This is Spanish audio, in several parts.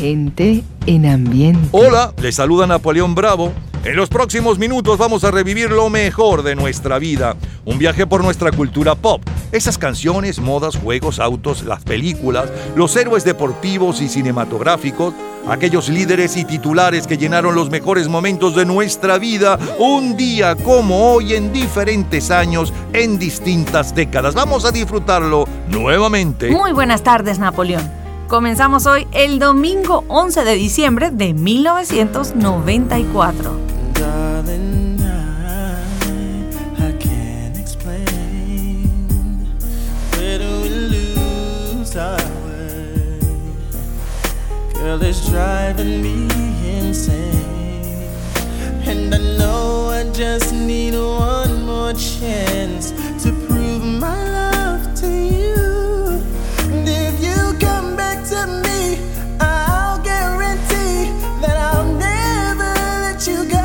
Gente en ambiente. Hola, les saluda Napoleón Bravo. En los próximos minutos vamos a revivir lo mejor de nuestra vida. Un viaje por nuestra cultura pop. Esas canciones, modas, juegos, autos, las películas, los héroes deportivos y cinematográficos, aquellos líderes y titulares que llenaron los mejores momentos de nuestra vida un día como hoy en diferentes años, en distintas décadas. Vamos a disfrutarlo nuevamente. Muy buenas tardes, Napoleón. Comenzamos hoy el domingo 11 de diciembre de 1994. Girl, it's driving me insane. And I know I just need one more chance to prove my love to you. And if you come you go.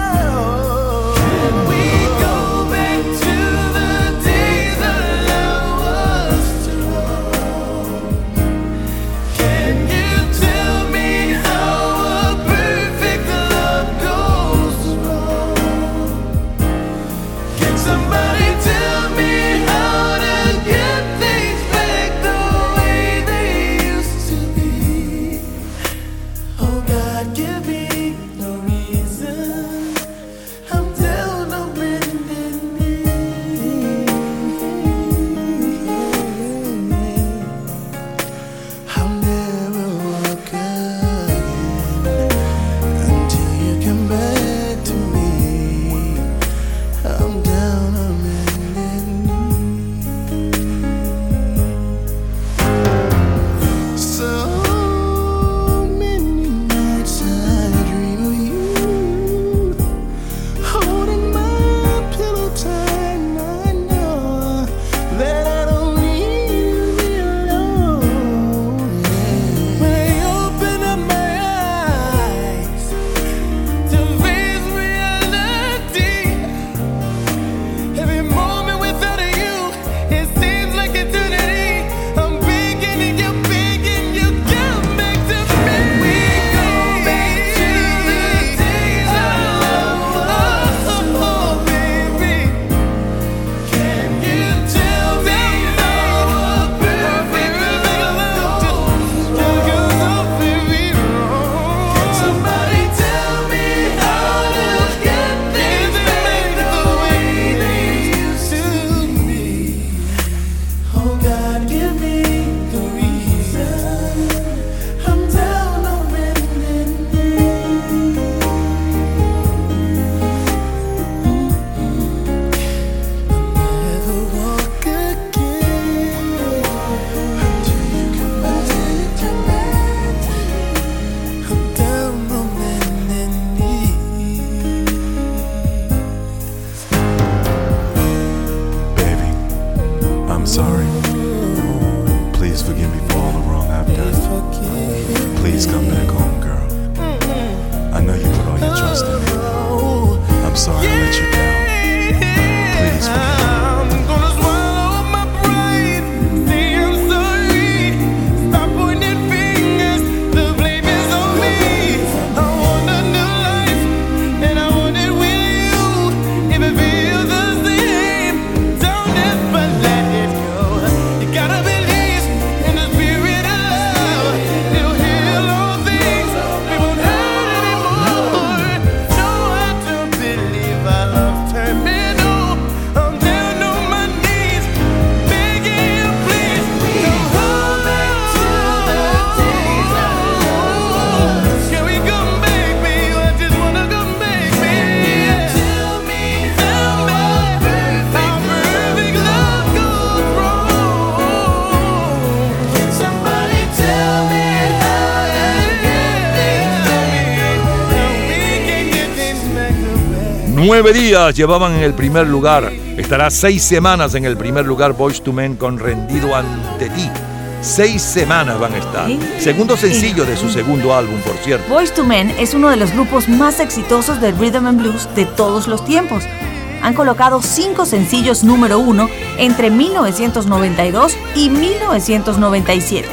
Nueve días llevaban en el primer lugar. Estará seis semanas en el primer lugar Boys to Men con Rendido ante ti. Seis semanas van a estar. Segundo sencillo de su segundo álbum, por cierto. Boyz II Men es uno de los grupos más exitosos del rhythm and blues de todos los tiempos. Han colocado cinco sencillos número uno entre 1992 y 1997.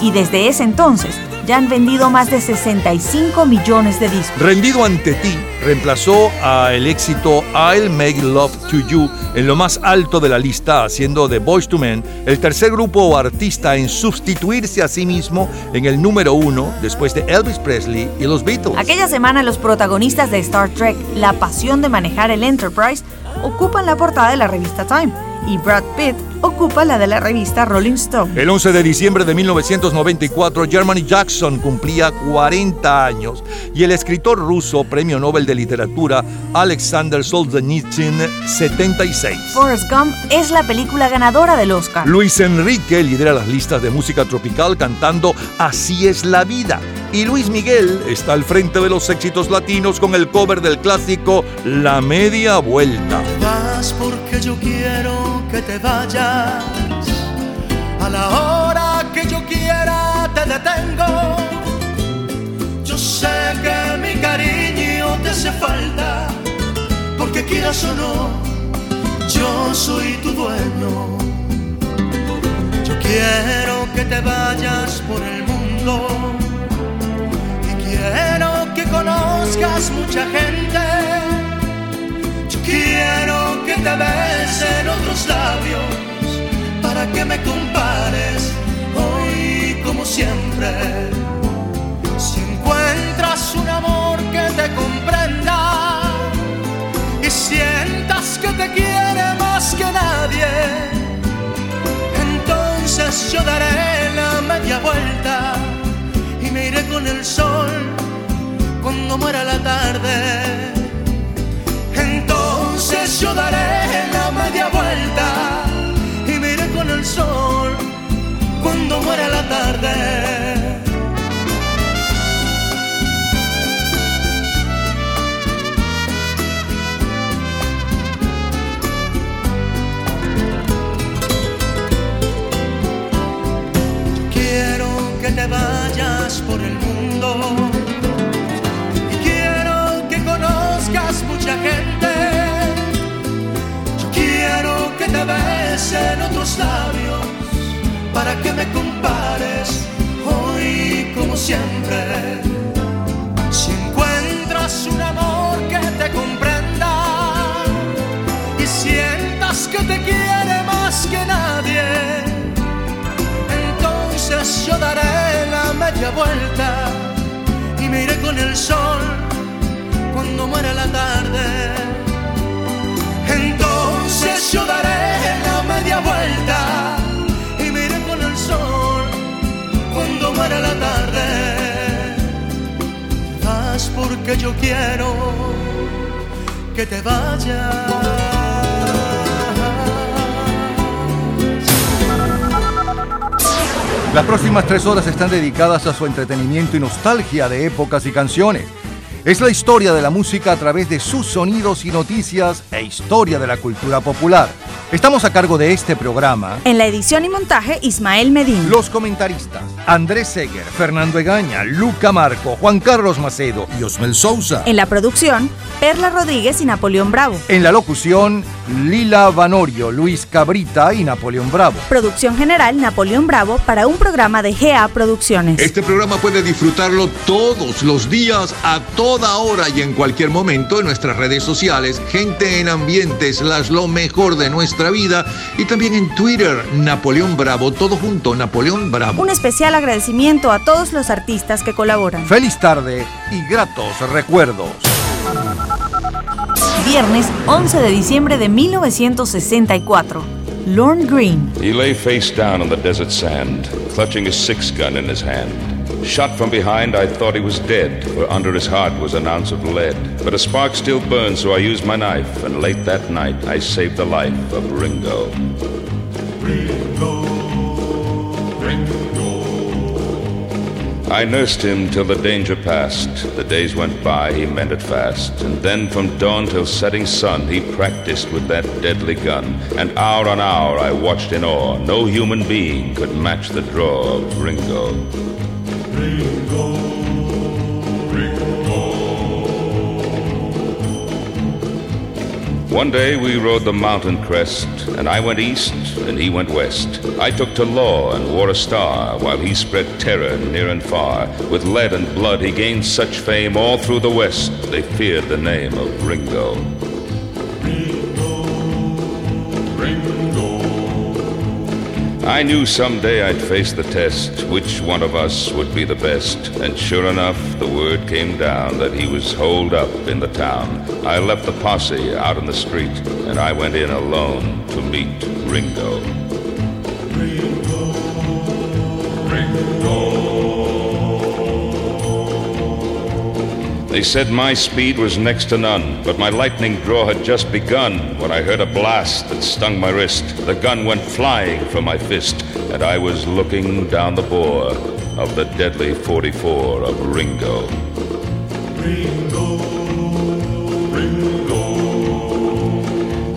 Y desde ese entonces ya han vendido más de 65 millones de discos. Rendido ante ti, reemplazó a el éxito I'll Make Love to You en lo más alto de la lista, haciendo de Boys to Men el tercer grupo o artista en sustituirse a sí mismo en el número uno después de Elvis Presley y los Beatles. Aquella semana los protagonistas de Star Trek, La pasión de manejar el Enterprise, ocupan la portada de la revista Time y Brad Pitt ocupa la de la revista Rolling Stone. El 11 de diciembre de 1994, Germany Jackson cumplía 40 años y el escritor ruso, premio Nobel de Literatura, Alexander Solzhenitsyn, 76. Forrest Gump es la película ganadora del Oscar. Luis Enrique lidera las listas de música tropical cantando Así es la vida. Y Luis Miguel está al frente de los éxitos latinos con el cover del clásico La Media Vuelta. Vas porque yo quiero que te vayas. A la hora que yo quiera te detengo. Yo sé que mi cariño te hace falta. Porque quieras o no, yo soy tu dueño. Yo quiero que te vayas por el mundo. Y quiero que conozcas mucha gente. Yo quiero que te besen otros labios que me compares hoy como siempre. Si encuentras un amor que te comprenda y sientas que te quiere más que nadie, entonces yo daré la media vuelta y me iré con el sol cuando muera la tarde. Entonces yo daré la media vuelta el sol cuando muera la tarde. Quiero que te vayas por el mundo besen otros labios para que me compares hoy como siempre. Si encuentras un amor que te comprenda y sientas que te quiere más que nadie, entonces yo daré la media vuelta y me iré con el sol cuando muera la tarde. Yo daré la media vuelta y me iré con el sol cuando muera la tarde. Vas porque yo quiero que te vayas. Las próximas tres horas están dedicadas a su entretenimiento y nostalgia de épocas y canciones. Es la historia de la música a través de sus sonidos y noticias e historia de la cultura popular. Estamos a cargo de este programa. En la edición y montaje, Ismael Medina. Los comentaristas, Andrés Seger, Fernando Egaña, Luca Marco, Juan Carlos Macedo y Osmel Sousa. En la producción, Perla Rodríguez y Napoleón Bravo. En la locución, Lila Vanorio, Luis Cabrita y Napoleón Bravo. Producción general, Napoleón Bravo, para un programa de GA Producciones. Este programa puede disfrutarlo todos los días, a toda hora y en cualquier momento en nuestras redes sociales, Gente en Ambiente, slash lo mejor de nuestra vida, y también en Twitter, Napoleón Bravo, todo junto, Napoleón Bravo. Un especial agradecimiento a todos los artistas que colaboran. Feliz tarde y gratos recuerdos. Viernes 11 de diciembre de 1964. Lorne Green. He lay face down on the desert sand, clutching a six gun in his hand. Shot from behind, I thought he was dead, for under his heart was an ounce of lead. But a spark still burned, so I used my knife, and late that night I saved the life of Ringo. Ringo, Ringo. I nursed him till the danger passed. The days went by, he mended fast. And then from dawn till setting sun, he practiced with that deadly gun. And hour on hour I watched in awe. No human being could match the draw of Ringo. One day we rode the mountain crest, and I went east and he went west. I took to law and wore a star, while he spread terror near and far. With lead and blood he gained such fame all through the west, they feared the name of Ringo. I knew someday I'd face the test, which one of us would be the best. And sure enough, the word came down that he was holed up in the town. I left the posse out in the street, and I went in alone to meet Ringo. They said my speed was next to none, but my lightning draw had just begun when I heard a blast that stung my wrist. The gun went flying from my fist, and I was looking down the bore of the deadly 44 of Ringo.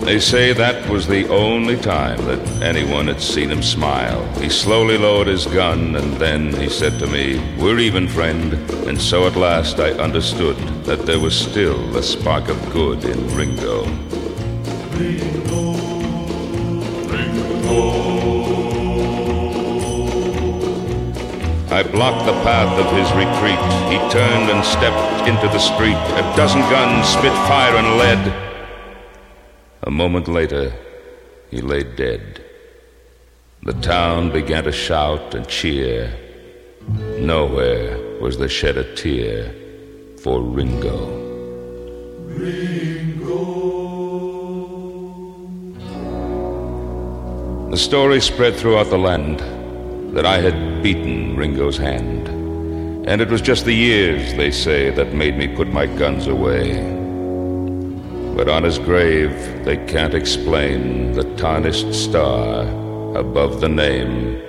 They say that was the only time that anyone had seen him smile. He slowly lowered his gun and then he said to me, We're even, friend. And so at last I understood that there was still a spark of good in Ringo. Ringo, Ringo. I blocked the path of his retreat. He turned and stepped into the street. A dozen guns spit fire and lead. A moment later, he lay dead. The town began to shout and cheer. Nowhere was there shed a tear for Ringo. Ringo. The story spread throughout the land that I had beaten Ringo's hand. And it was just the years, they say, that made me put my guns away. But on his grave, they can't explain the tarnished star above the name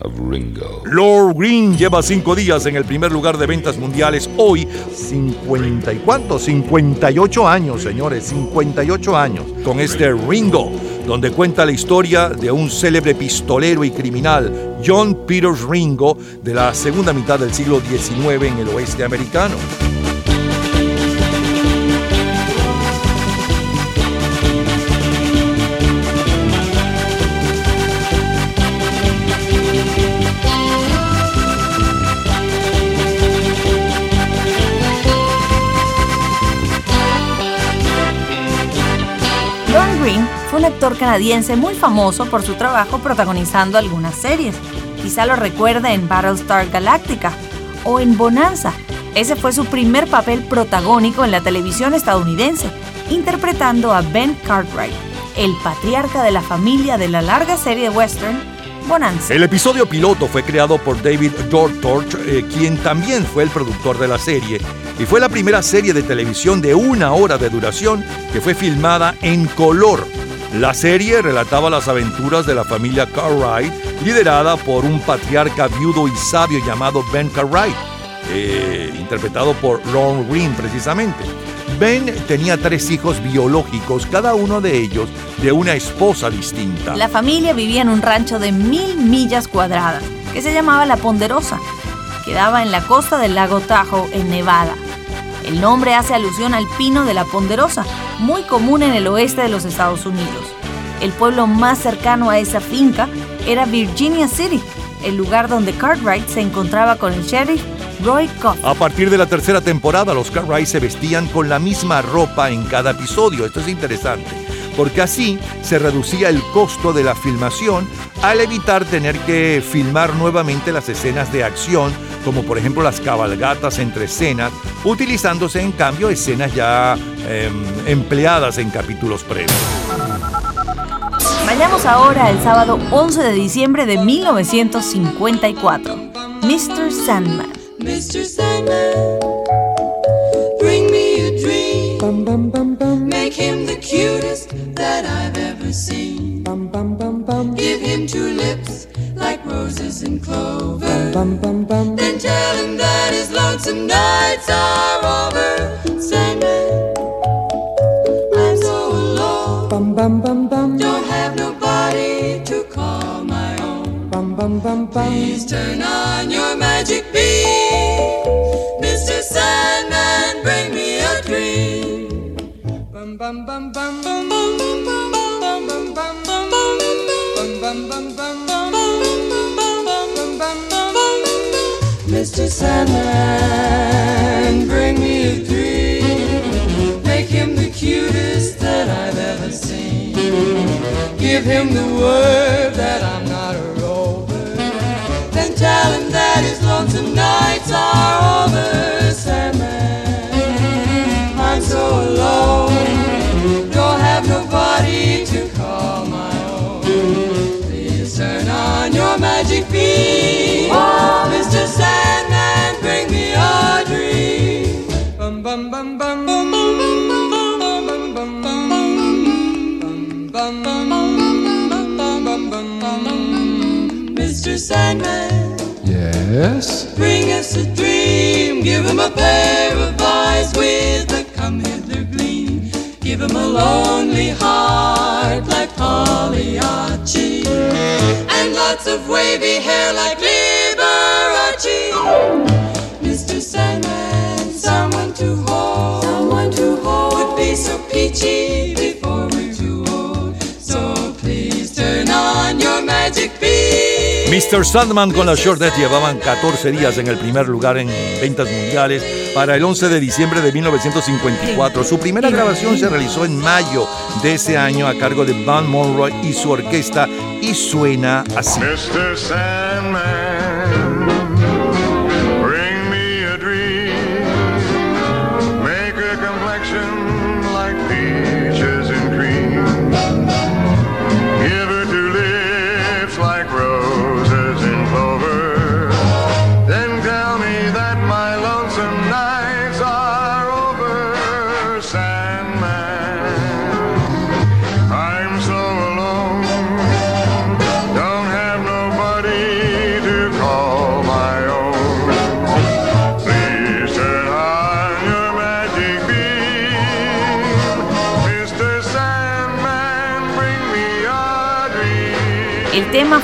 of Ringo. Lord Green lleva cinco días en el primer lugar de ventas mundiales. Hoy, 50 y cuánto? 58 años, señores, 58 años. Con este Ringo, donde cuenta la historia de un célebre pistolero y criminal, John Peters Ringo, de la segunda mitad del siglo XIX en el oeste americano. Actor canadiense muy famoso por su trabajo protagonizando algunas series. Quizá lo recuerde en Battlestar Galactica o en Bonanza. Ese fue su primer papel protagónico en la televisión estadounidense, interpretando a Ben Cartwright, el patriarca de la familia de la larga serie western Bonanza. El episodio piloto fue creado por David Dortorch, eh, quien también fue el productor de la serie, y fue la primera serie de televisión de una hora de duración que fue filmada en color. La serie relataba las aventuras de la familia Cartwright, liderada por un patriarca viudo y sabio llamado Ben Cartwright, eh, interpretado por Ron Green precisamente. Ben tenía tres hijos biológicos, cada uno de ellos de una esposa distinta. La familia vivía en un rancho de mil millas cuadradas, que se llamaba La Ponderosa. Quedaba en la costa del lago Tahoe, en Nevada. El nombre hace alusión al pino de la Ponderosa, muy común en el oeste de los Estados Unidos. El pueblo más cercano a esa finca era Virginia City, el lugar donde Cartwright se encontraba con el sheriff Roy Cobb. A partir de la tercera temporada, los Cartwright se vestían con la misma ropa en cada episodio. Esto es interesante, porque así se reducía el costo de la filmación al evitar tener que filmar nuevamente las escenas de acción, como por ejemplo las cabalgatas entre escenas, utilizándose en cambio escenas ya em, empleadas en capítulos previos. Vayamos ahora al sábado 11 de diciembre de 1954. Mr. Sandman. Mr. Sandman, bring me a dream. Make him the cutest that I've ever seen. Give him two lips like roses and clover. Then tell him that his lonesome nights are over. Sandman, I'm so alone. Don't have nobody to call my own. Please turn on your magic beam. Mr. Sandman, bring me a dream. Mr. Sandman, bring me a dream. Make him the cutest that I've ever seen. Give him the word that I'm not a rover. Then tell him that his lonesome nights are over, Sandman. I'm so alone, don't have nobody Yes? bring us a dream. Give him a pair of eyes with a come hither gleam. Give him a lonely heart like Pagliacci. And lots of wavy hair like Liberace. Mr. Sandman, someone to hold. Someone to hold. Would be so peachy before we're too old. So please turn on your magic. Mr. Sandman con la Short Death llevaban 14 días en el primer lugar en ventas mundiales para el 11 de diciembre de 1954. Su primera grabación se realizó en mayo de ese año a cargo de Van Monroe y su orquesta y suena así. Mr. Sandman,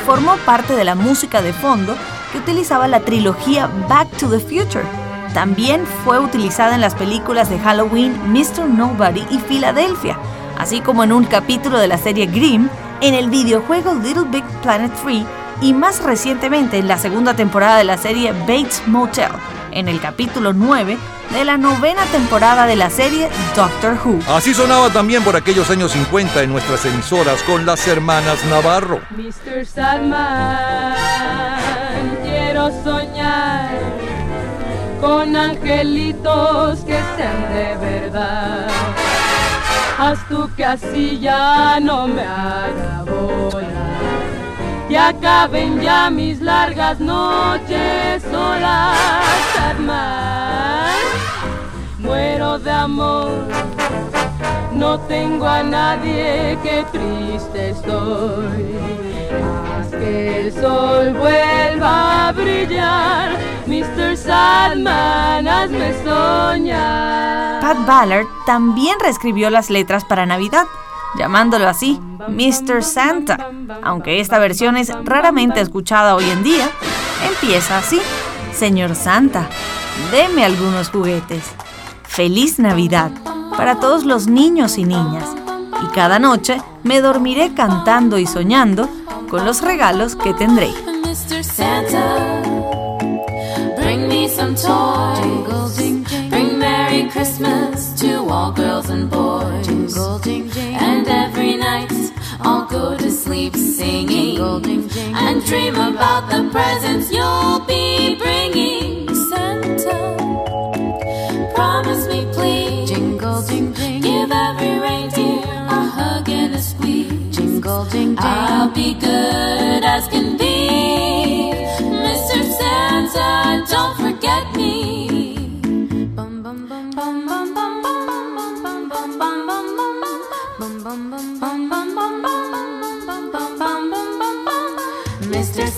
formó parte de la música de fondo que utilizaba la trilogía Back to the Future. También fue utilizada en las películas de Halloween Mr. Nobody y Philadelphia, así como en un capítulo de la serie Grimm, en el videojuego Little Big Planet 3 y más recientemente en la segunda temporada de la serie Bates Motel, en el capítulo 9 de la novena temporada de la serie Doctor Who. Así sonaba también por aquellos años 50 en nuestras emisoras con las hermanas Navarro. Mr. Sandman, quiero soñar con angelitos que sean de verdad. Haz tú que así ya no me haga volar y acaben ya mis largas noches solas, Sandman. Muero de amor, no tengo a nadie, qué triste estoy. Haz que el sol vuelva a brillar, Mr. Sandman, hazme soñar. Pat Ballard también reescribió las letras para Navidad, llamándolo así Mr. Santa, aunque esta versión es raramente escuchada hoy en día. Empieza así, Señor Santa, deme algunos juguetes. Feliz Navidad para todos los niños y niñas. Y cada noche me dormiré cantando y soñando con los regalos que tendré. Mr. Santa, bring me some toys. Christmas to all girls and boys. And every night I'll go to sleep singing and dream about the presents you'll be bringing. Santa, promise me please. Give every reindeer a hug and a squeeze. I'll be good as can be.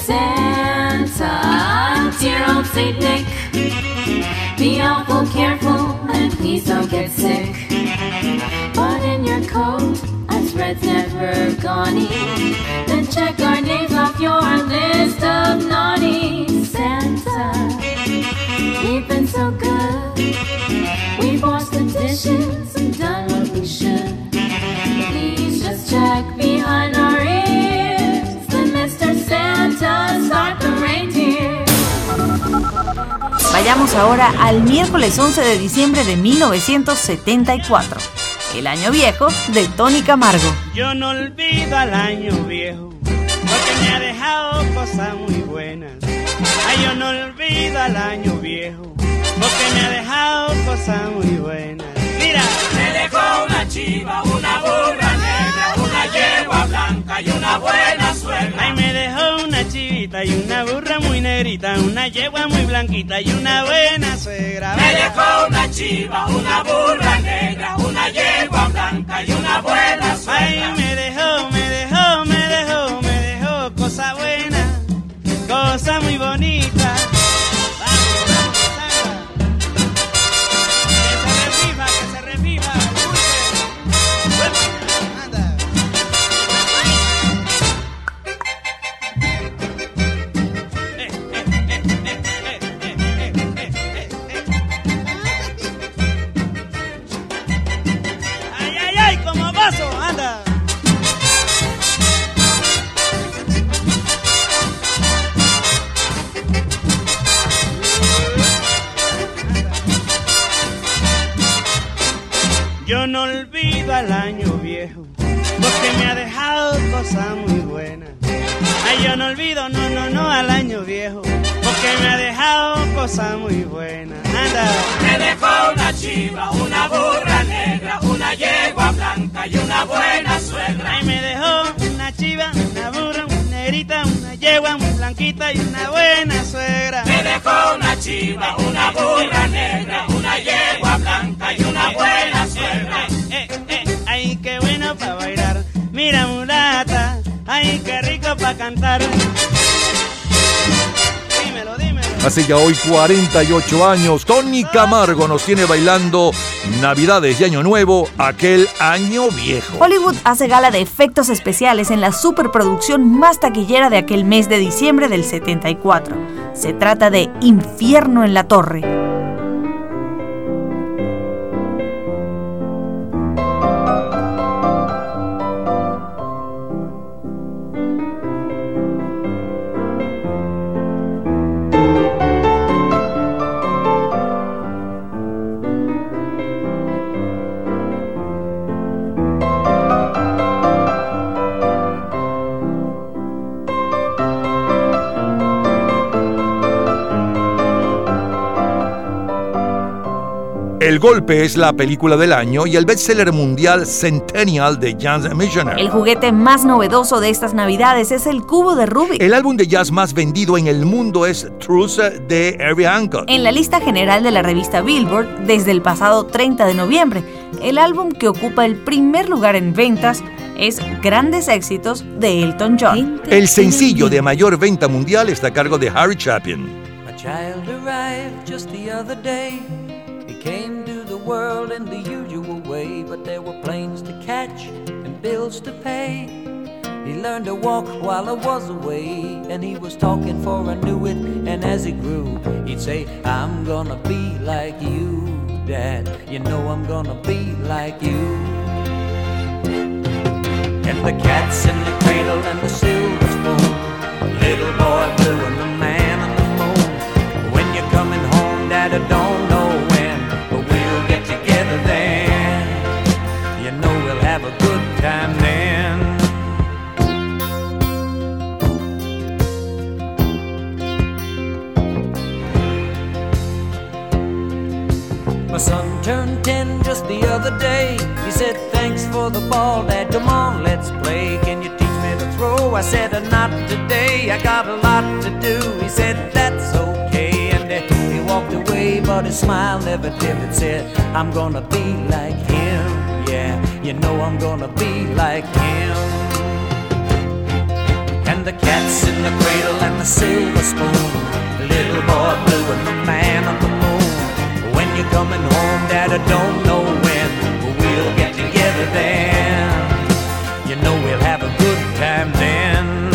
Santa, dear old Saint Nick. Be awful careful and please don't get sick. But in your coat, a thread's never gone in. Then check our names off your list of naughty Santa. We've been so good. We've washed the dishes and done what we should. Please just check behind our ears. Vayamos ahora al miércoles 11 de diciembre de 1974, el año viejo de Tony Camargo. Yo no olvido al año viejo, porque me ha dejado cosas muy buenas. Ay, yo no olvido al año viejo, porque me ha dejado cosas muy buenas. Mira, Me dejó una chiva, una burra negra, una yegua blanca y una buena. Ay, me dejó una chivita y una burra muy negrita, una yegua muy blanquita y una buena suegra. Me dejó una chiva, una burra negra, una yegua blanca y una buena suegra. me dejó, blanquita y una buena suegra. Me dejó una chiva, una burra negra, una yegua blanca y una buena suegra. Eh, eh, ay, qué bueno para bailar. Mira, mulata, ay, qué rico para cantar. Hace ya hoy 48 años, Tony Camargo nos tiene bailando Navidades y Año Nuevo, aquel año viejo. Hollywood hace gala de efectos especiales en la superproducción más taquillera de aquel mes de diciembre del 74. Se trata de Infierno en la Torre. Golpe es la película del año y el bestseller mundial Centennial de Jazz Missionary. El juguete más novedoso de estas navidades es el cubo de Rubik. El álbum de jazz más vendido en el mundo es Truth de Herbie Hancock. En la lista general de la revista Billboard desde el pasado 30 de noviembre, el álbum que ocupa el primer lugar en ventas es Grandes Éxitos de Elton John. El sencillo de mayor venta mundial está a cargo de Harry Chapin. A child arrived just the other day. He came world in the usual way, but there were planes to catch and bills to pay. He learned to walk while I was away, and he was talking for I knew it. And as he grew, he'd say, I'm gonna be like you, Dad. You know I'm gonna be like you. And the cat's in the cradle and the silver spoon. Little boy blue the other day. He said, Thanks for the ball, Dad. Come on, let's play. Can you teach me to throw? I said, "Uh, Not today. I got a lot to do. He said, That's okay. And uh, he walked away, but his smile never dimmed. Said, I'm gonna be like him. Yeah, you know I'm gonna be like him. And the cat's in the cradle and the silver spoon. Little boy blue and the man on the moon. When you're coming home, Dad, I don't know together then. You know we'll have a good time then.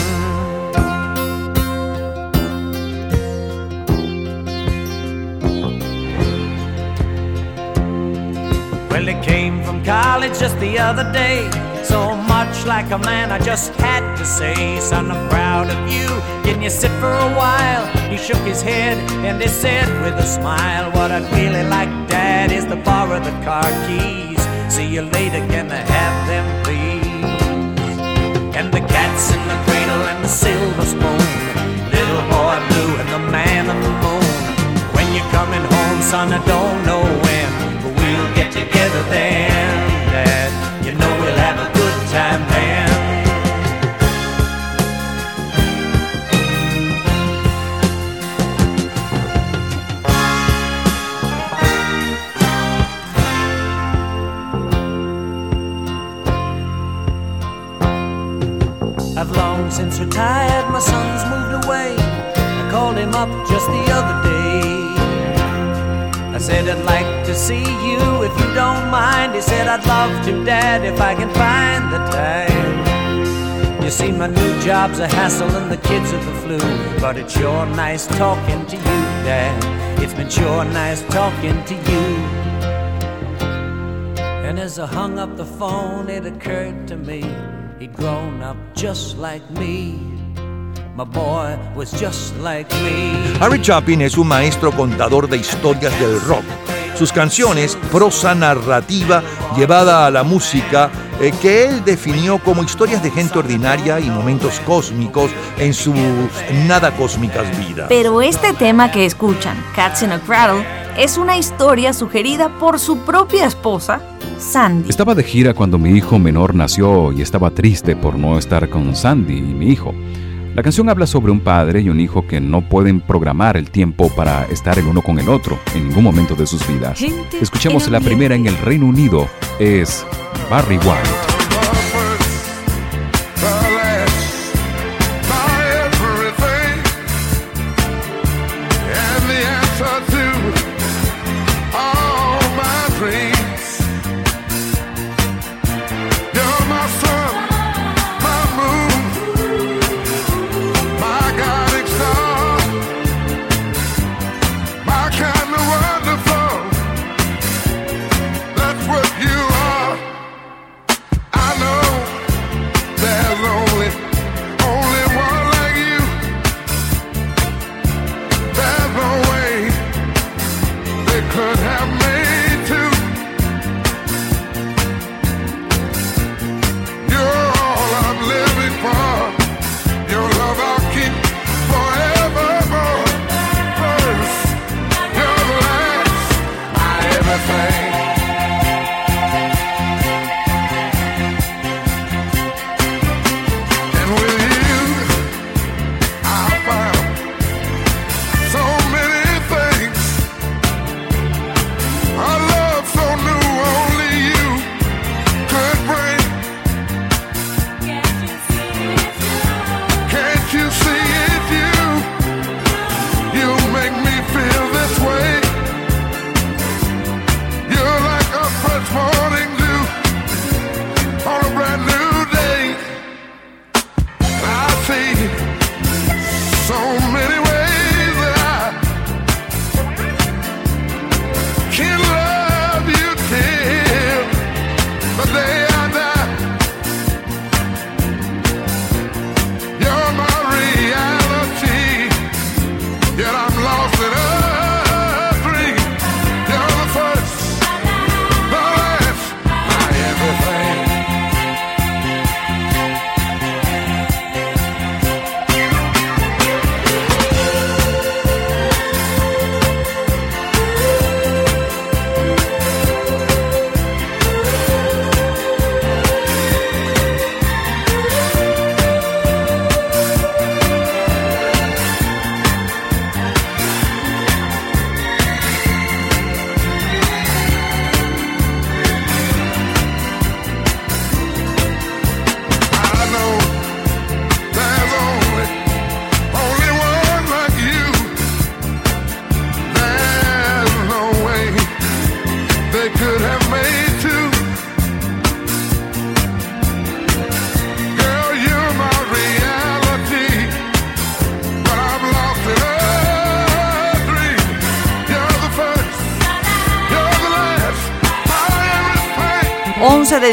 Well, he came from college just the other day. So much like a man, I just had to say, Son, I'm proud of you. Can you sit for a while? He shook his head and he said with a smile, What I'd really like, Dad, is to borrow the car keys. See you later, can I have them, please? And the cats in the cradle and the silver spoon, little boy blue and the man on the moon. When you're coming home, son, I don't know when, but we'll get together then, Dad. You know we'll have a good time then. My son's moved away. I called him up just the other day. I said, I'd like to see you if you don't mind. He said, I'd love to, Dad, if I can find the time. You see, my new job's a hassle and the kids are the flu. But it's sure nice talking to you, Dad. It's been sure nice talking to you. And as I hung up the phone, it occurred to me he'd grown up just like me. My boy was just like me. Harry Chapin es un maestro contador de historias del rock. Sus canciones, prosa narrativa llevada a la música, eh, que él definió como historias de gente ordinaria y momentos cósmicos en sus nada cósmicas vidas. Pero este tema que escuchan, Cats in a Cradle, es una historia sugerida por su propia esposa, Sandy. Estaba de gira cuando mi hijo menor nació y estaba triste por no estar con Sandy y mi hijo. La canción habla sobre un padre y un hijo que no pueden programar el tiempo para estar el uno con el otro en ningún momento de sus vidas. Escuchemos la primera en el Reino Unido, es Barry White.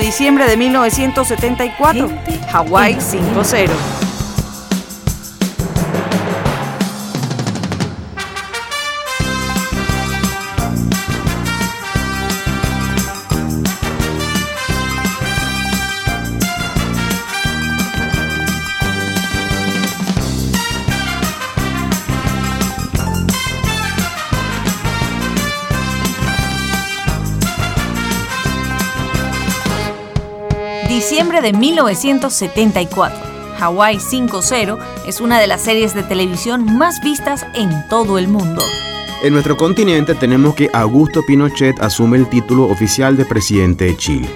Diciembre de 1974, Hawaii 5-0. 1974. Hawaii 5-0 es una de las series de televisión más vistas en todo el mundo. En nuestro continente tenemos que Augusto Pinochet asume el título oficial de presidente de Chile.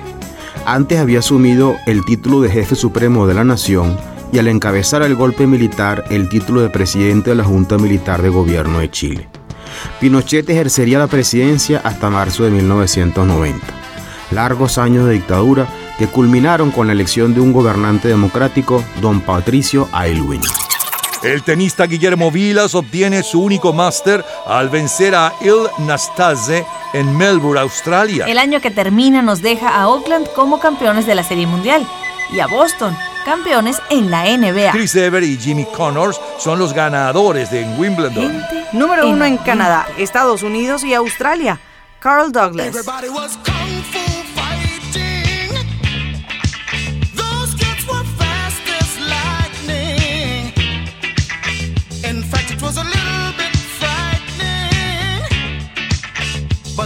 Antes había asumido el título de jefe supremo de la nación y al encabezar el golpe militar el título de presidente de la Junta Militar de Gobierno de Chile. Pinochet ejercería la presidencia hasta marzo de 1990. Largos años de dictadura que culminaron con la elección de un gobernante democrático, don Patricio Aylwin. El tenista Guillermo Vilas obtiene su único máster al vencer a Il Nastase en Melbourne, Australia. El año que termina nos deja a Oakland como campeones de la Serie Mundial y a Boston campeones en la NBA. Chris Evert y Jimmy Connors son los ganadores de Wimbledon. Número uno en Canadá, Estados Unidos y Australia. Carl Douglas.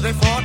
They fought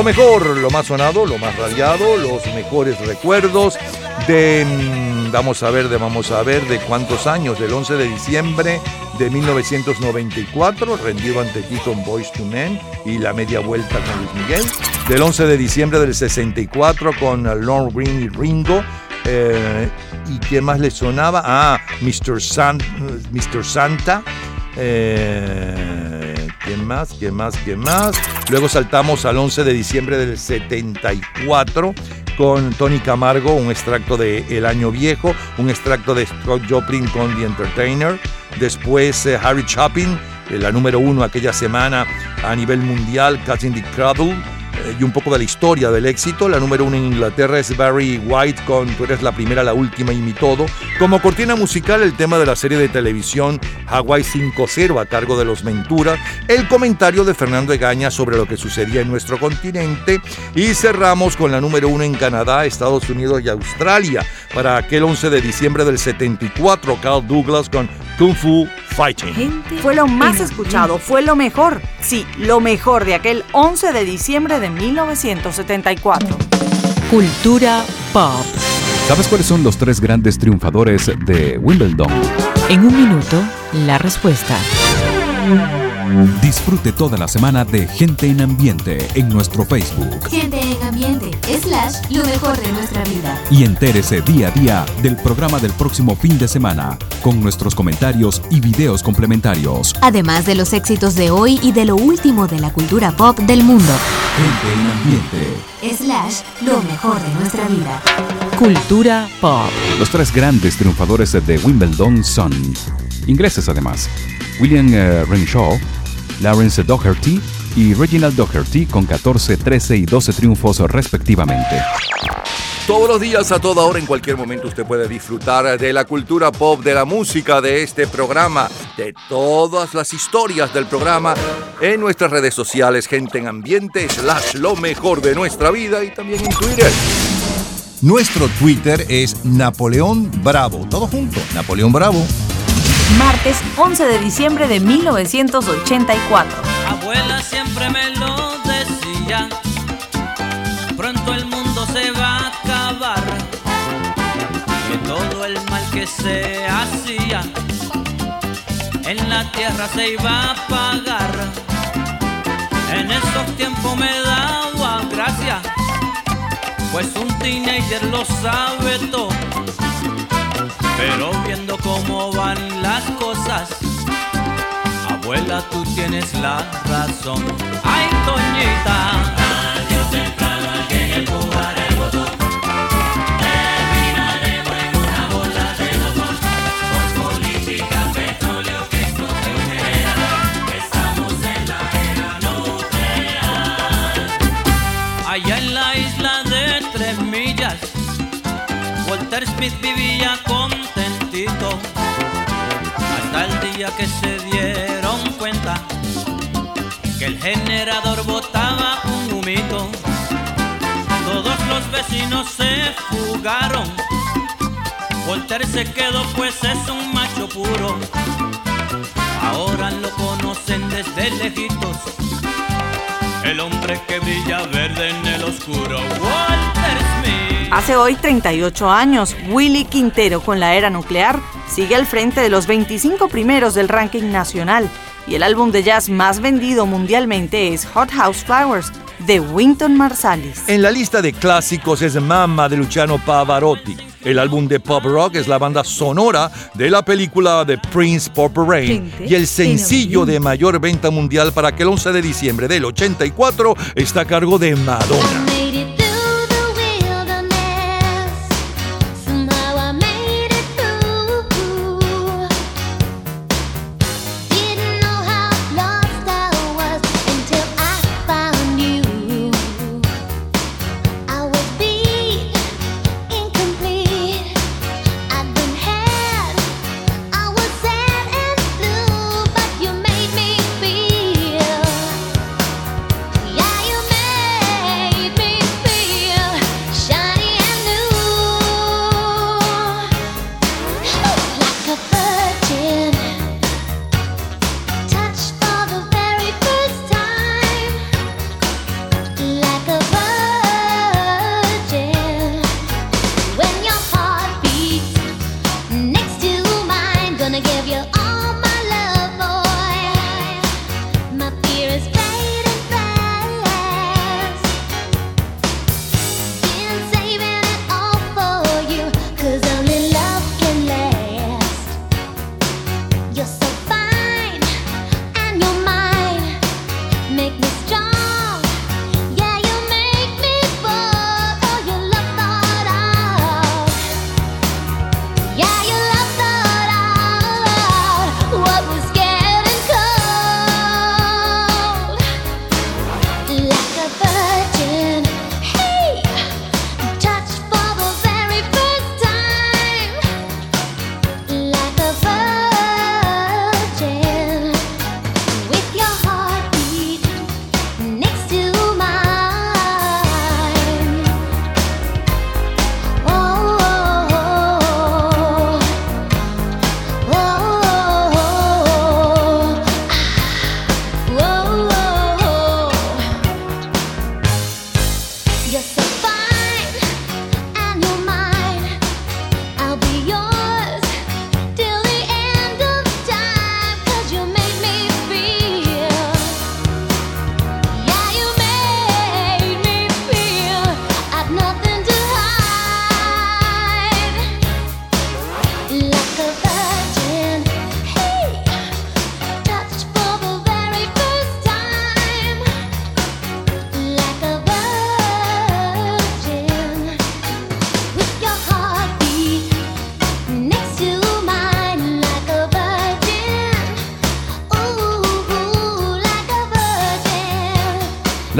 Lo mejor, lo más sonado, lo más radiado, los mejores recuerdos de, vamos a ver, de, vamos a ver, de cuántos años, del 11 de diciembre de 1994, rendido ante ti con Boys to Men y la media vuelta con Luis Miguel, del 11 de diciembre del 64 con Lorne Green y Ringo, eh, y qué más le sonaba, ah, Mr. San, Mr. Santa, eh, ¿Qué más? ¿Qué más? ¿Qué más? Luego saltamos al 11 de diciembre del 74 con Tony Camargo, un extracto de El Año Viejo, un extracto de Scott Joplin con The Entertainer. Después eh, Harry Chapin, eh, la número uno aquella semana a nivel mundial, Catching the Cradle. Eh, Y un poco de la historia del éxito. La número uno en Inglaterra es Barry White con Tú eres la primera, la última y mi todo. Como cortina musical, el tema de la serie de televisión Hawaii 5-0 a cargo de los Ventura, el comentario de Fernando Egaña sobre lo que sucedía en nuestro continente y cerramos con la número uno en Canadá, Estados Unidos y Australia para aquel 11 de diciembre del 74, Carl Douglas con Kung Fu Fighting. Fue lo más escuchado, fue lo mejor. Sí, lo mejor de aquel 11 de diciembre de 1974. Cultura pop. ¿Sabes cuáles son los tres grandes triunfadores de Wimbledon? En un minuto, la respuesta. Disfrute toda la semana de Gente en Ambiente en nuestro Facebook. Gente en ambiente. Slash lo mejor de nuestra vida. Y entérese día a día del programa del próximo fin de semana, con nuestros comentarios y videos complementarios. Además de los éxitos de hoy y de lo último de la cultura pop del mundo. Gente en ambiente. Slash lo mejor de nuestra vida. Cultura pop. Los tres grandes triunfadores de Wimbledon son ingleses además. William eh, Renshaw, Lawrence Doherty y Reginald Doherty con 14, 13 y 12 triunfos respectivamente. Todos los días, a toda hora, en cualquier momento, usted puede disfrutar de la cultura pop, de la música, de este programa, de todas las historias del programa en nuestras redes sociales, gente en ambiente, slash lo mejor de nuestra vida y también en Twitter. Nuestro Twitter es Napoleón Bravo. Todo junto, Napoleón Bravo. Martes 11 de diciembre de 1984. Abuela siempre me lo decía, pronto el mundo se va a acabar, que todo el mal que se hacía en la tierra se iba a pagar. En esos tiempos me daba gracia, pues un teenager lo sabe todo. Pero viendo cómo van las cosas, abuela, tú tienes la razón. Ay, Toñita. O temprano alguien empujará el botón. Terminaremos en una bola de botón. Por política, petróleo que general. Estamos en la era nuclear. Allá en la isla de tres millas, Walter Smith vivía contentito el día que se dieron cuenta que el generador botaba un humito. Todos los vecinos se fugaron. Walter se quedó pues es un macho puro. Ahora lo conocen desde lejitos. El hombre que brilla verde en el oscuro. Hace hoy 38 años, Willy Quintero con la era nuclear sigue al frente de los 25 primeros del ranking nacional y el álbum de jazz más vendido mundialmente es Hot House Flowers de Winton Marsalis. En la lista de clásicos es Mamma de Luciano Pavarotti. El álbum de pop rock es la banda sonora de la película The Prince Purple Rain y el sencillo de mayor venta mundial para que el 11 de diciembre del 84 está a cargo de Madonna.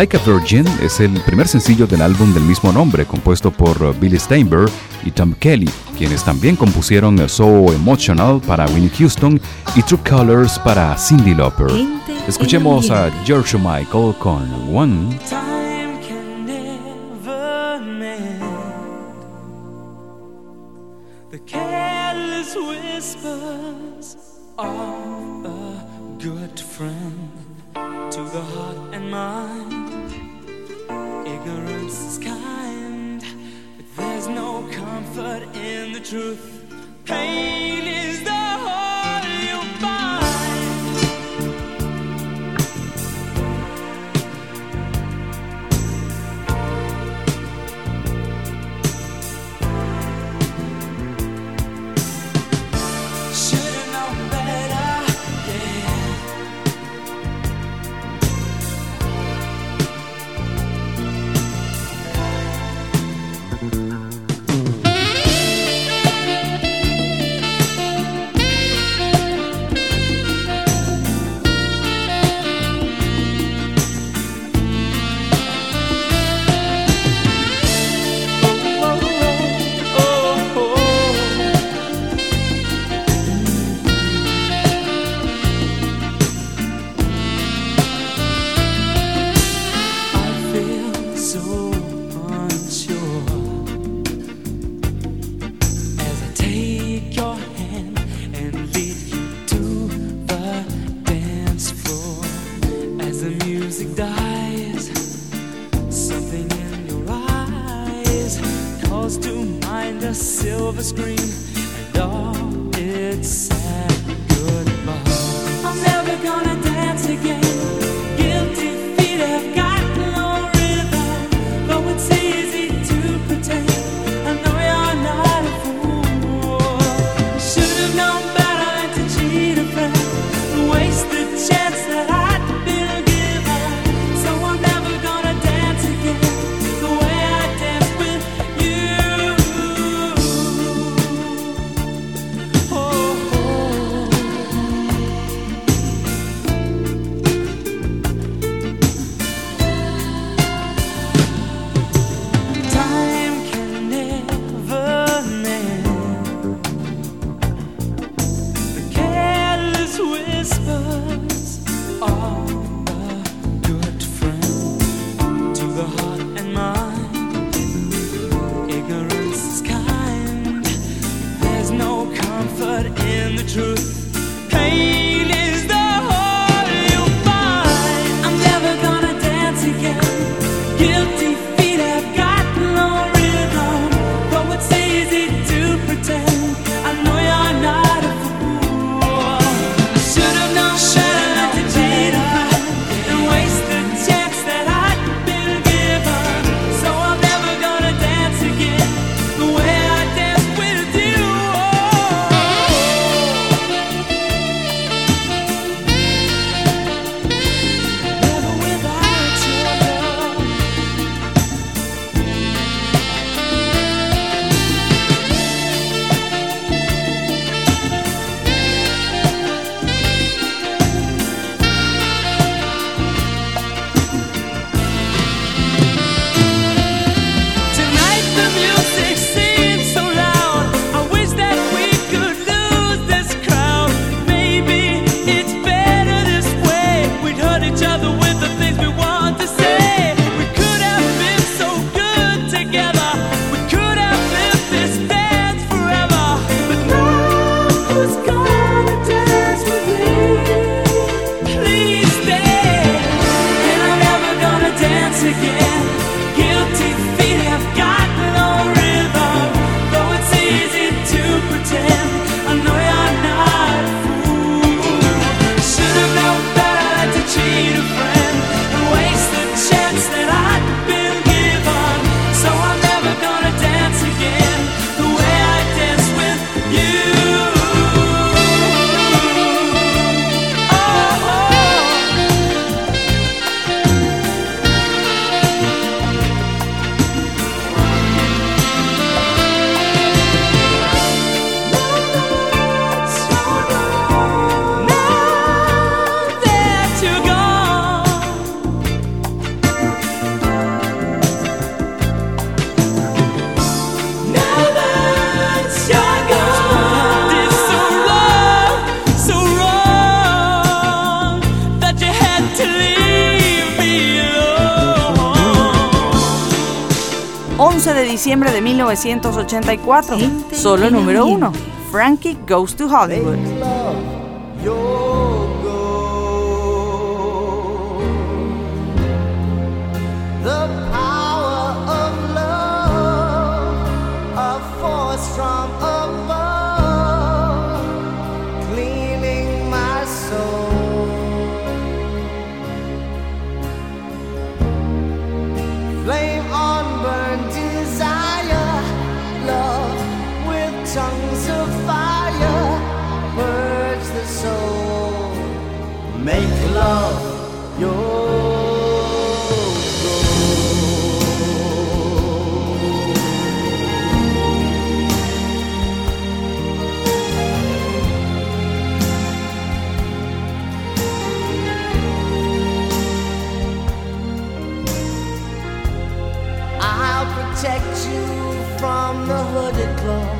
Like a Virgin es el primer sencillo del álbum del mismo nombre, compuesto por uh, Billy Steinberg y Tom Kelly, quienes también compusieron uh, So Emotional para Winnie Houston y True Colors para Cindy Lauper. Escuchemos a George Michael con One. Diciembre de 1984. Solo número uno. Frankie Goes to Hollywood. Tongues of fire, purge the soul, make love your I'll protect you from the hooded claw.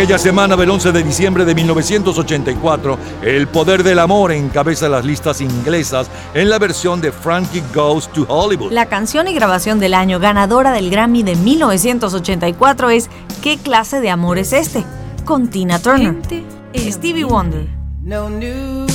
Aquella semana del 11 de diciembre de 1984, El Poder del Amor encabeza las listas inglesas en la versión de Frankie Goes to Hollywood. La canción y grabación del año ganadora del Grammy de 1984 es ¿Qué clase de amor es este? con Tina Turner. Stevie Wonder. No New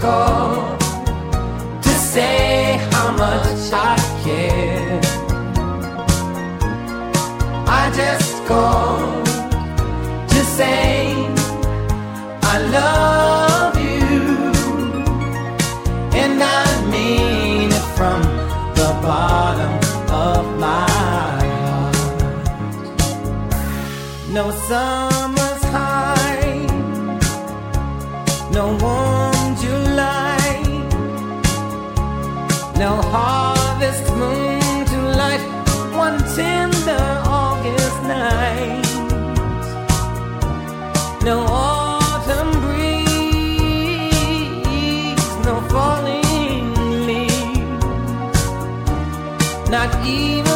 just to say how much I care. I just called to say I love you, and I mean it from the bottom of my heart. No summer's no harvest moon to light one tender August night. No autumn breeze, no falling leaves, not even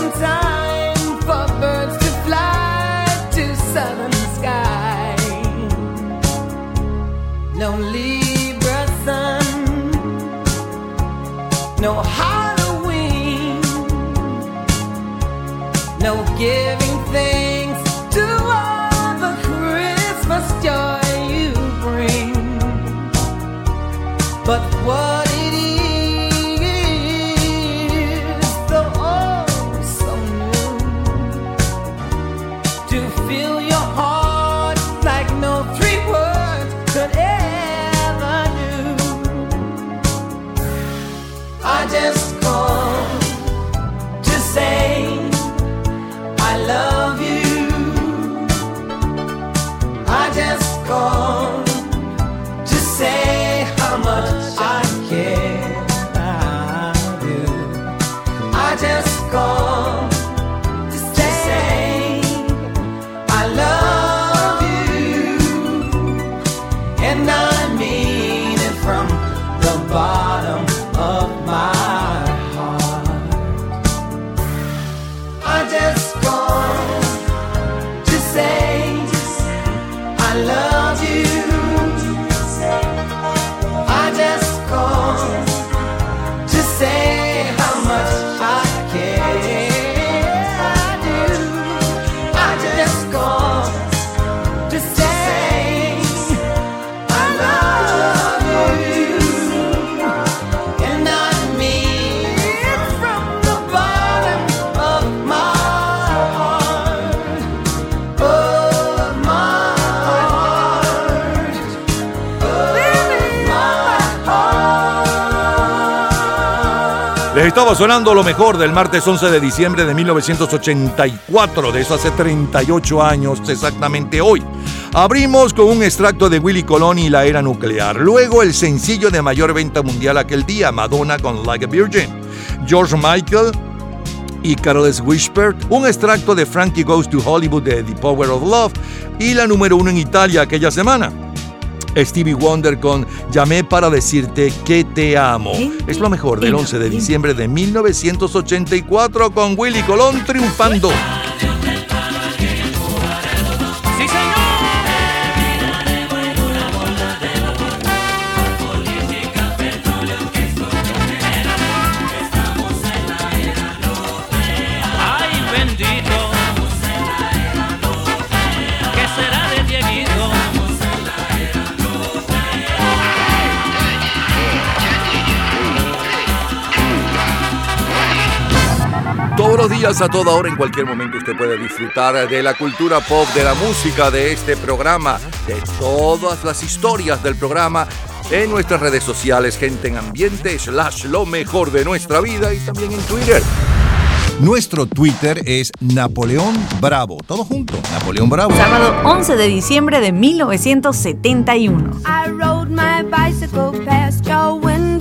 no I just estaba sonando lo mejor del martes 11 de diciembre de 1984, de eso hace 38 años exactamente hoy. Abrimos con un extracto de Willy Colón y la era nuclear. Luego el sencillo de mayor venta mundial aquel día, Madonna con Like a Virgin. George Michael y Carol's Whisper, un extracto de Frankie Goes to Hollywood de The Power of Love y la número uno en Italia aquella semana. Stevie Wonder con Llamé para decirte que te amo. Es lo mejor del 11 de diciembre de 1984 con Willy Colón triunfando. Días, a toda hora, en cualquier momento, usted puede disfrutar de la cultura pop, de la música, de este programa, de todas las historias del programa en nuestras redes sociales, gente en ambiente, slash lo mejor de nuestra vida y también en Twitter. Nuestro Twitter es Napoleón Bravo. Todo junto, Napoleón Bravo. Sábado 11 de diciembre de 1971. I rode my bicycle past your window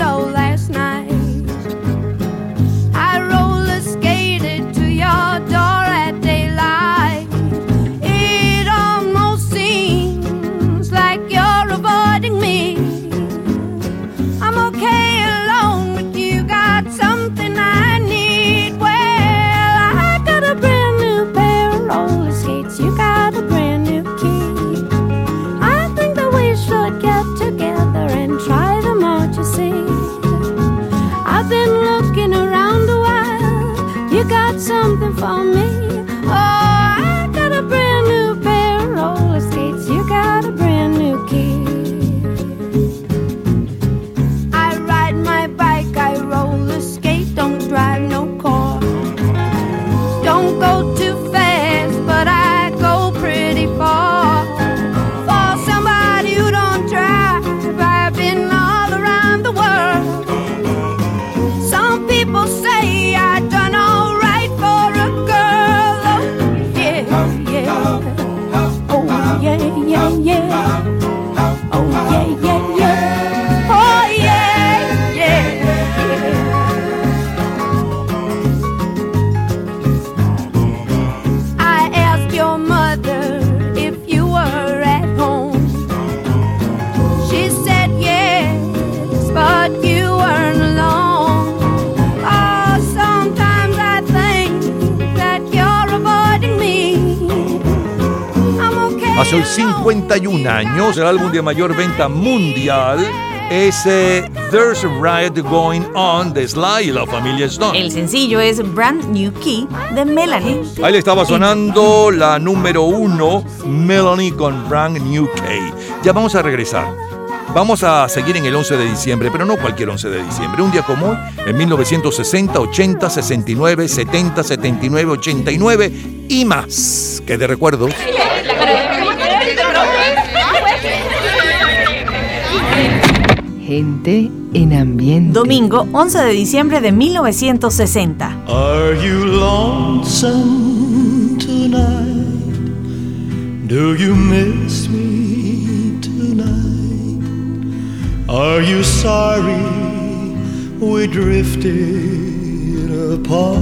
something for me. Hoy 51 años, el álbum de mayor venta mundial es eh, There's a Riot Going On de Sly y la familia Stone. El sencillo es Brand New Key de Melanie. Ahí le estaba sonando la número uno, Melanie con Brand New Key. Ya vamos a regresar. Vamos a seguir en el 11 de diciembre, pero no cualquier 11 de diciembre. Un día como hoy, en 1960, 80, 69, 70, 79, 89 y más. Que de recuerdo. Gente en ambiente. Domingo 11 de diciembre de 1960. Are you lonesome tonight? Do you miss me tonight? Are you sorry we drifted apart?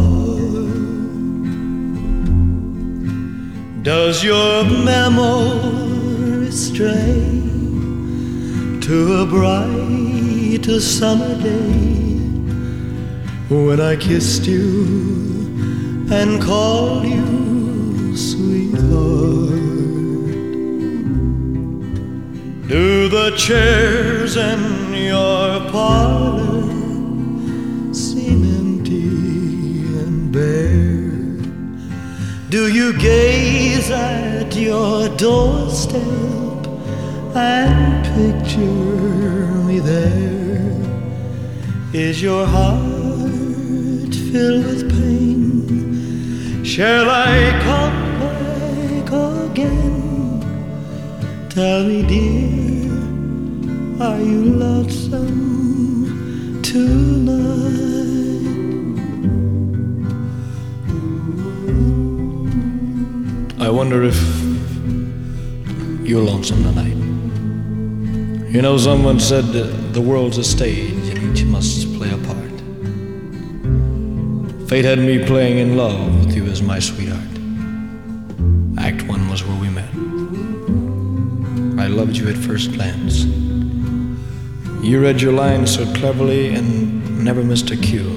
Does your memory stray to a bright summer day when I kissed you and called you sweetheart? Do the chairs in your parlor seem empty and bare? Do you gaze at your doorstep and picture me there? Is your heart filled with pain? Shall I come back again? Tell me, dear, are you lonesome tonight? I wonder if you're lonesome tonight. You know, someone said the world's a stage and each must play a part. Fate had me playing in love with you as my sweetheart. Act one was where we met. I loved you at first glance. You read your lines so cleverly and never missed a cue.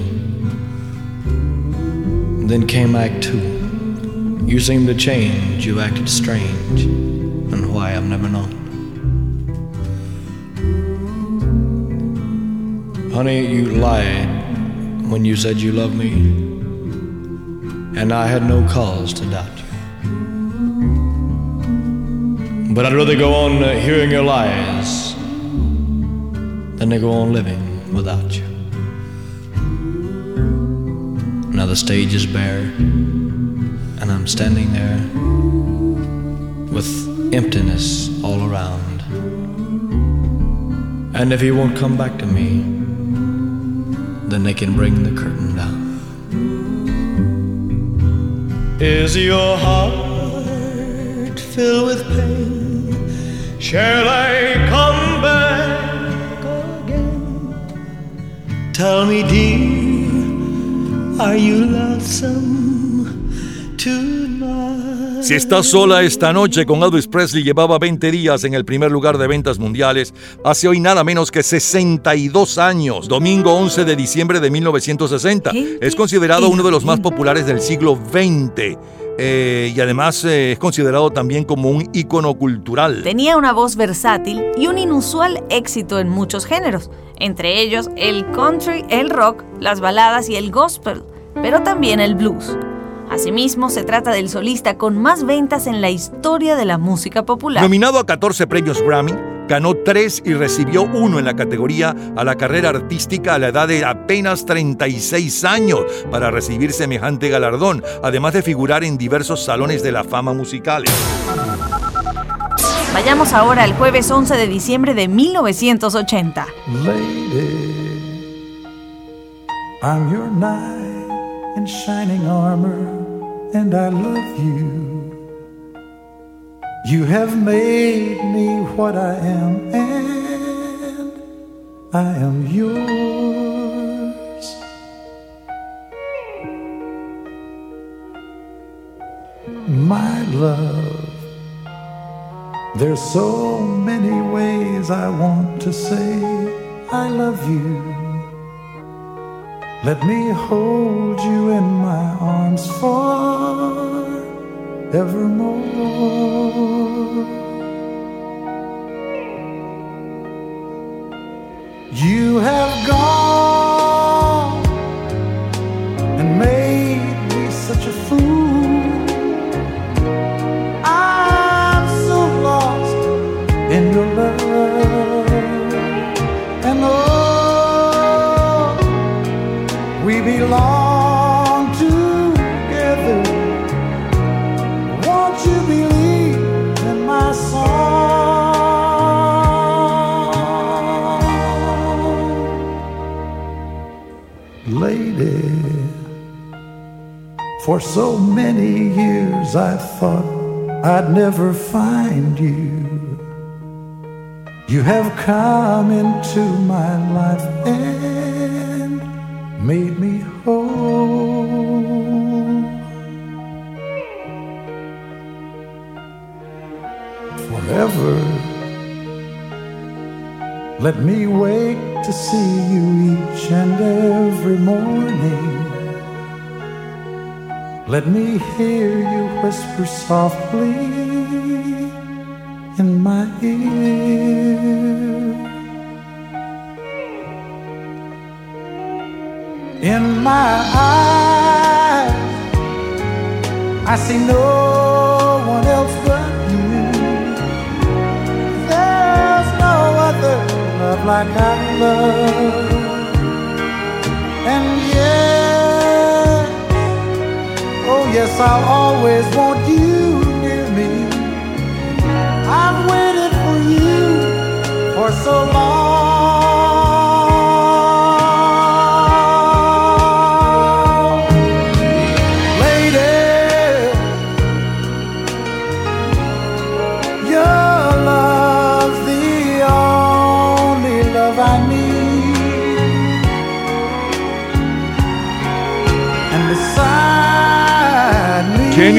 Then came Act two. You seemed to change, you acted strange, and why I've never known. Honey, you lied when you said you loved me, and I had no cause to doubt you. But I'd rather go on uh, hearing your lies than to go on living without you. Now the stage is bare, and I'm standing there with emptiness all around. And if he won't come back to me, they can bring the curtain down. Is your heart filled with pain? Shall I come back again? Tell me, dear, are you lonesome? Si estás sola esta noche con Elvis Presley llevaba 20 días en el primer lugar de ventas mundiales, hace hoy nada menos que 62 años, domingo 11 de diciembre de 1960. Es considerado uno de los más populares del siglo XX. eh, y además eh, es considerado también como un ícono cultural. Tenía una voz versátil y un inusual éxito en muchos géneros, entre ellos el country, el rock, las baladas y el gospel, pero también el blues. Asimismo, se trata del solista con más ventas en la historia de la música popular. Nominado a 14 premios Grammy, ganó 3 y recibió uno en la categoría a la carrera artística a la edad de apenas 36 años para recibir semejante galardón, además de figurar en diversos salones de la fama musicales. Vayamos ahora al jueves 11 de diciembre de 1980. Lady, I'm your knight in shining armor, and I love you. You have made me what I am, and I am yours. My love, there's so many ways I want to say I love you. Let me hold you in my arms forevermore. You have gone for so many years I thought I'd never find you. You have come into my life and made me whole. Forever, let me wake to see you each and every morning. Let me hear you whisper softly in my ear. In my eyes, I see no one else but you. There's no other love like I love. And yes, I'll always want you near me. I've waited for you for so long.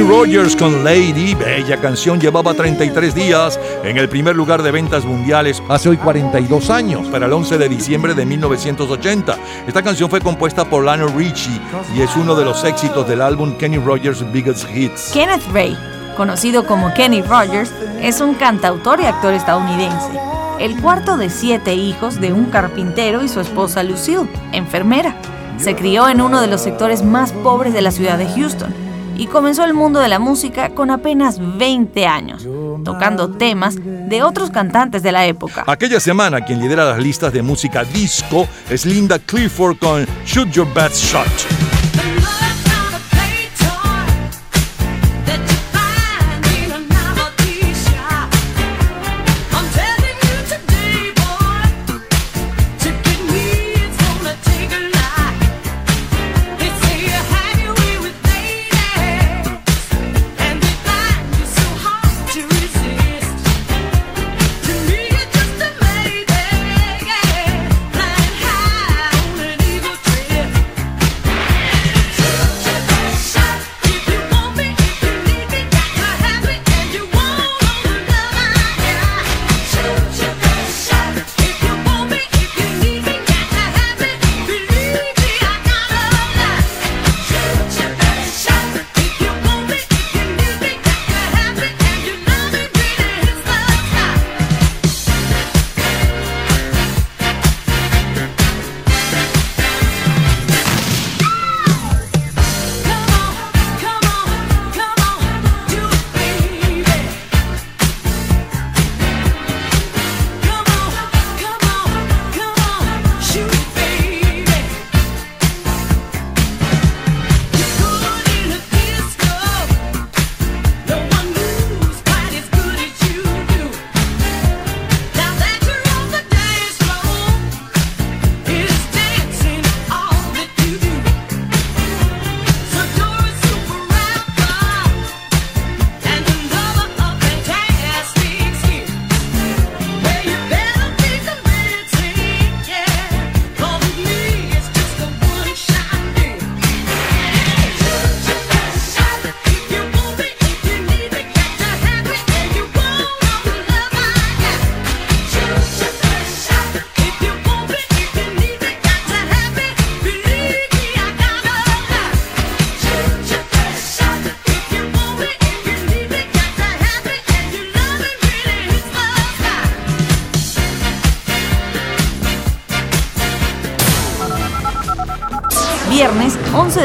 Rogers con Lady, bella canción, llevaba 33 días en el primer lugar de ventas mundiales hace hoy 42 años, para el 11 de diciembre de 1980. Esta canción fue compuesta por Lionel Richie y es uno de los éxitos del álbum Kenny Rogers Biggest Hits. Kenneth Ray, conocido como Kenny Rogers, es un cantautor y actor estadounidense. El cuarto de siete hijos de un carpintero y su esposa Lucille, enfermera. Se crió en uno de los sectores más pobres de la ciudad de Houston y comenzó el mundo de la música con apenas 20 años, tocando temas de otros cantantes de la época. Aquella semana quien lidera las listas de música disco es Linda Clifford con Shoot Your Best Shot.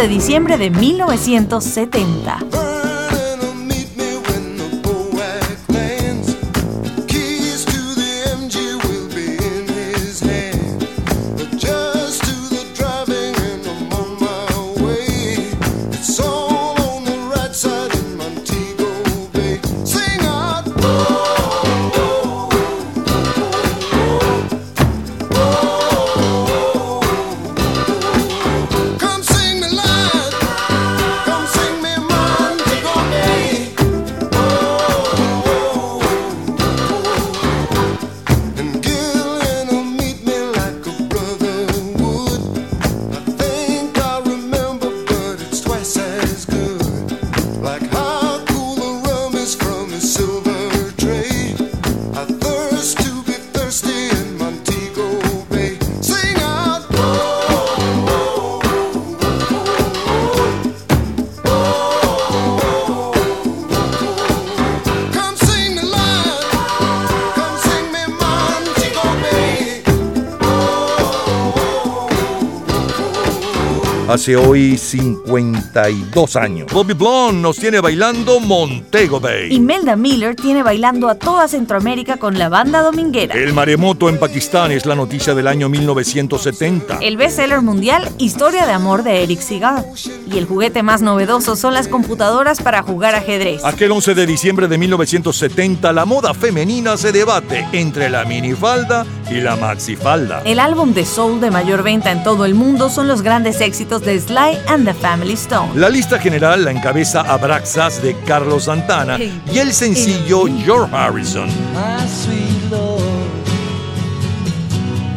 De diciembre de 1970. Hace hoy 52 años. Bobby Blonde nos tiene bailando Montego Bay. Imelda Miller tiene bailando a toda Centroamérica con la banda dominguera. El maremoto en Pakistán es la noticia del año 1970. El bestseller mundial Historia de amor de Eric Segal. Y el juguete más novedoso son las computadoras para jugar ajedrez. Aquel 11 de diciembre de 1970, la moda femenina se debate entre la minifalda y la maxifalda. El álbum de soul de mayor venta en todo el mundo son los grandes éxitos de Sly and the Family Stone. La lista general la encabeza Abraxas de Carlos Santana y el sencillo George Harrison.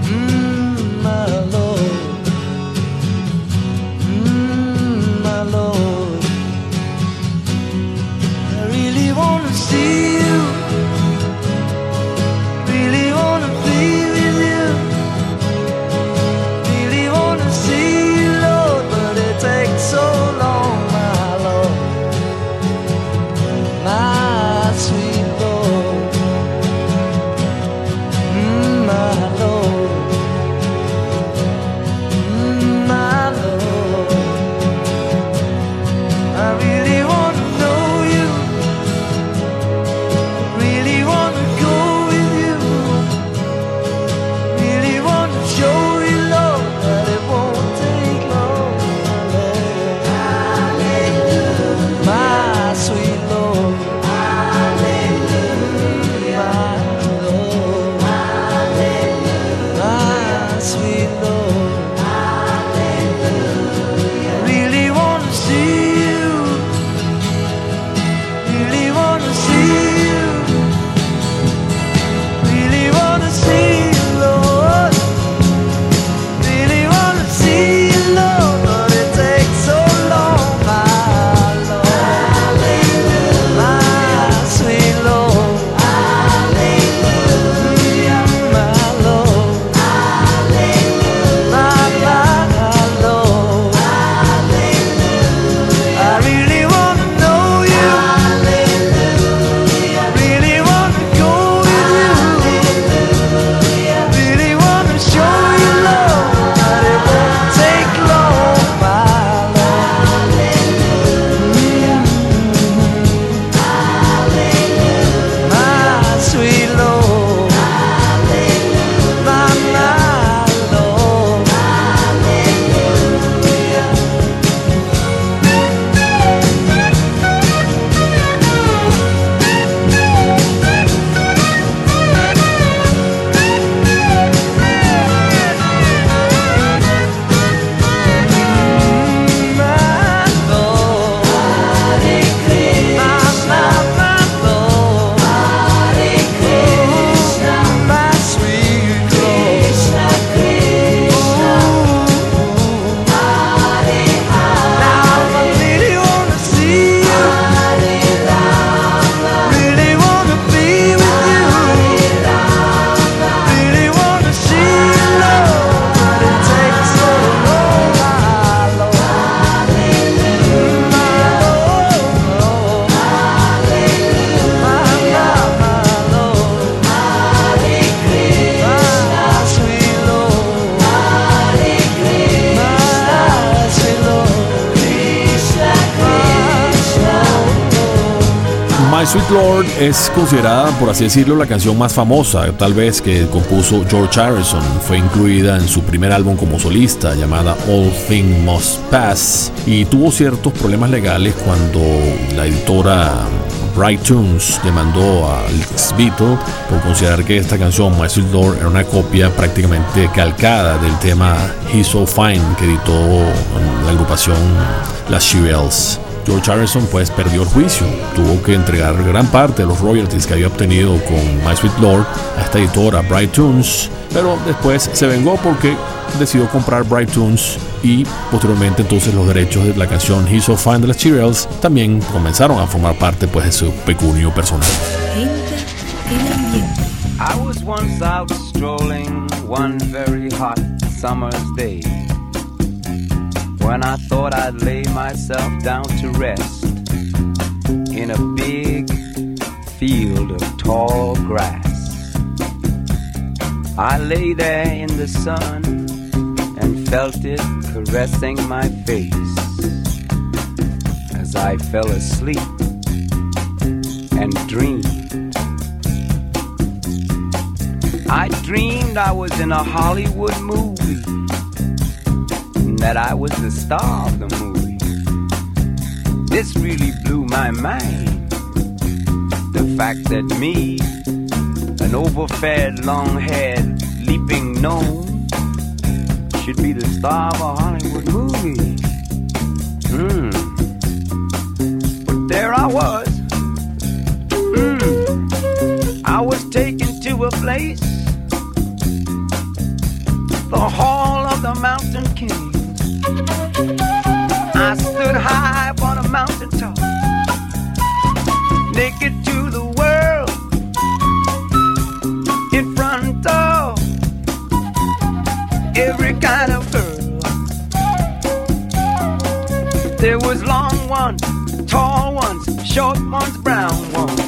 Mm, mm, my Lord. I really wanna see you, so long, es considerada, por así decirlo, la canción más famosa, tal vez que compuso George Harrison. Fue incluida en su primer álbum como solista, llamada All Things Must Pass, y tuvo ciertos problemas legales cuando la editora Bright Tunes demandó al ex Beatle por considerar que esta canción, My Sweet Lord, era una copia prácticamente calcada del tema He's So Fine que editó la agrupación Las Shirelles. George Harrison pues perdió el juicio, tuvo que entregar gran parte de los royalties que había obtenido con My Sweet Lord a esta editora Bright Tunes, pero después se vengó porque decidió comprar Bright Tunes y posteriormente entonces los derechos de la canción He's So Fine de las Cheerios también comenzaron a formar parte pues de su pecunio personal. I was once out strolling one very hot summer's day when I thought I'd lay myself down to rest in a big field of tall grass. I lay there in the sun and felt it caressing my face as I fell asleep and dreamed. I dreamed I was in a Hollywood movie that I was the star of the movie. This really blew my mind. The fact that me, an overfed, long haired, leaping gnome, should be the star of a Hollywood movie. Hmm. But there I was. Hmm. I was taken to a place, the Hall of the Mountain King. Mountain naked to the world, in front of every kind of girl. There was long ones, tall ones, short ones, brown ones,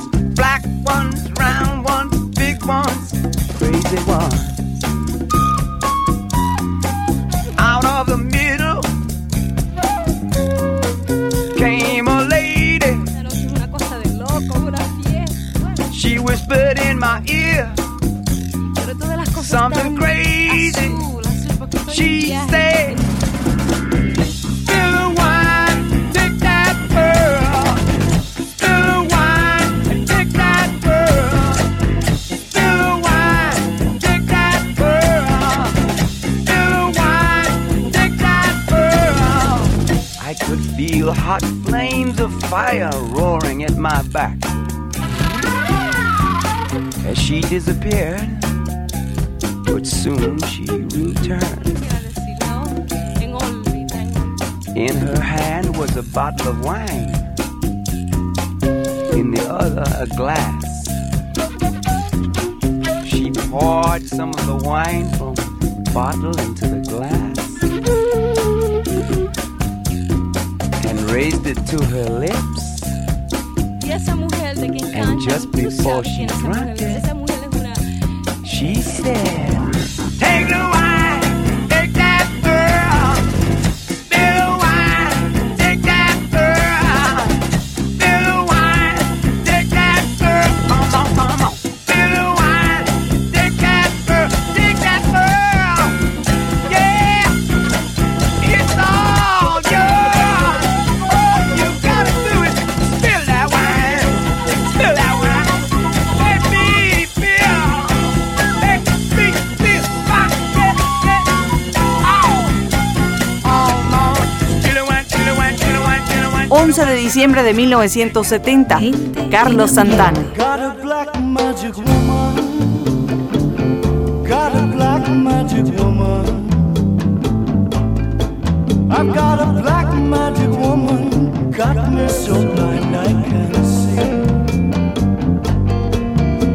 something crazy. She said, "Spill the wine, take that pearl. Spill the wine take that pearl. Spill the wine, take that pearl. Spill the wine, take that pearl." I could feel hot flames of fire roaring at my back. As she disappeared, soon she returned. In her hand was a bottle of wine, in the other, a glass. She poured some of the wine from the bottle into the glass and raised it to her lips. And just before she drank it, she said, 11 de diciembre de 1970, Carlos Santana. I've got a black magic woman. Got me so blind I can't see.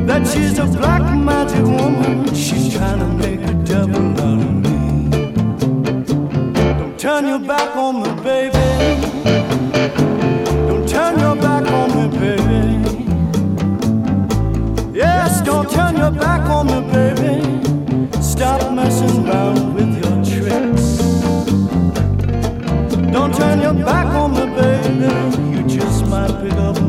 That she's a black magic woman. She's trying to make a devil out of me. Don't turn your back on me, baby. Turn your back on me, baby. Stop messing around with your tricks. Don't turn your back on me, baby. You just might pick up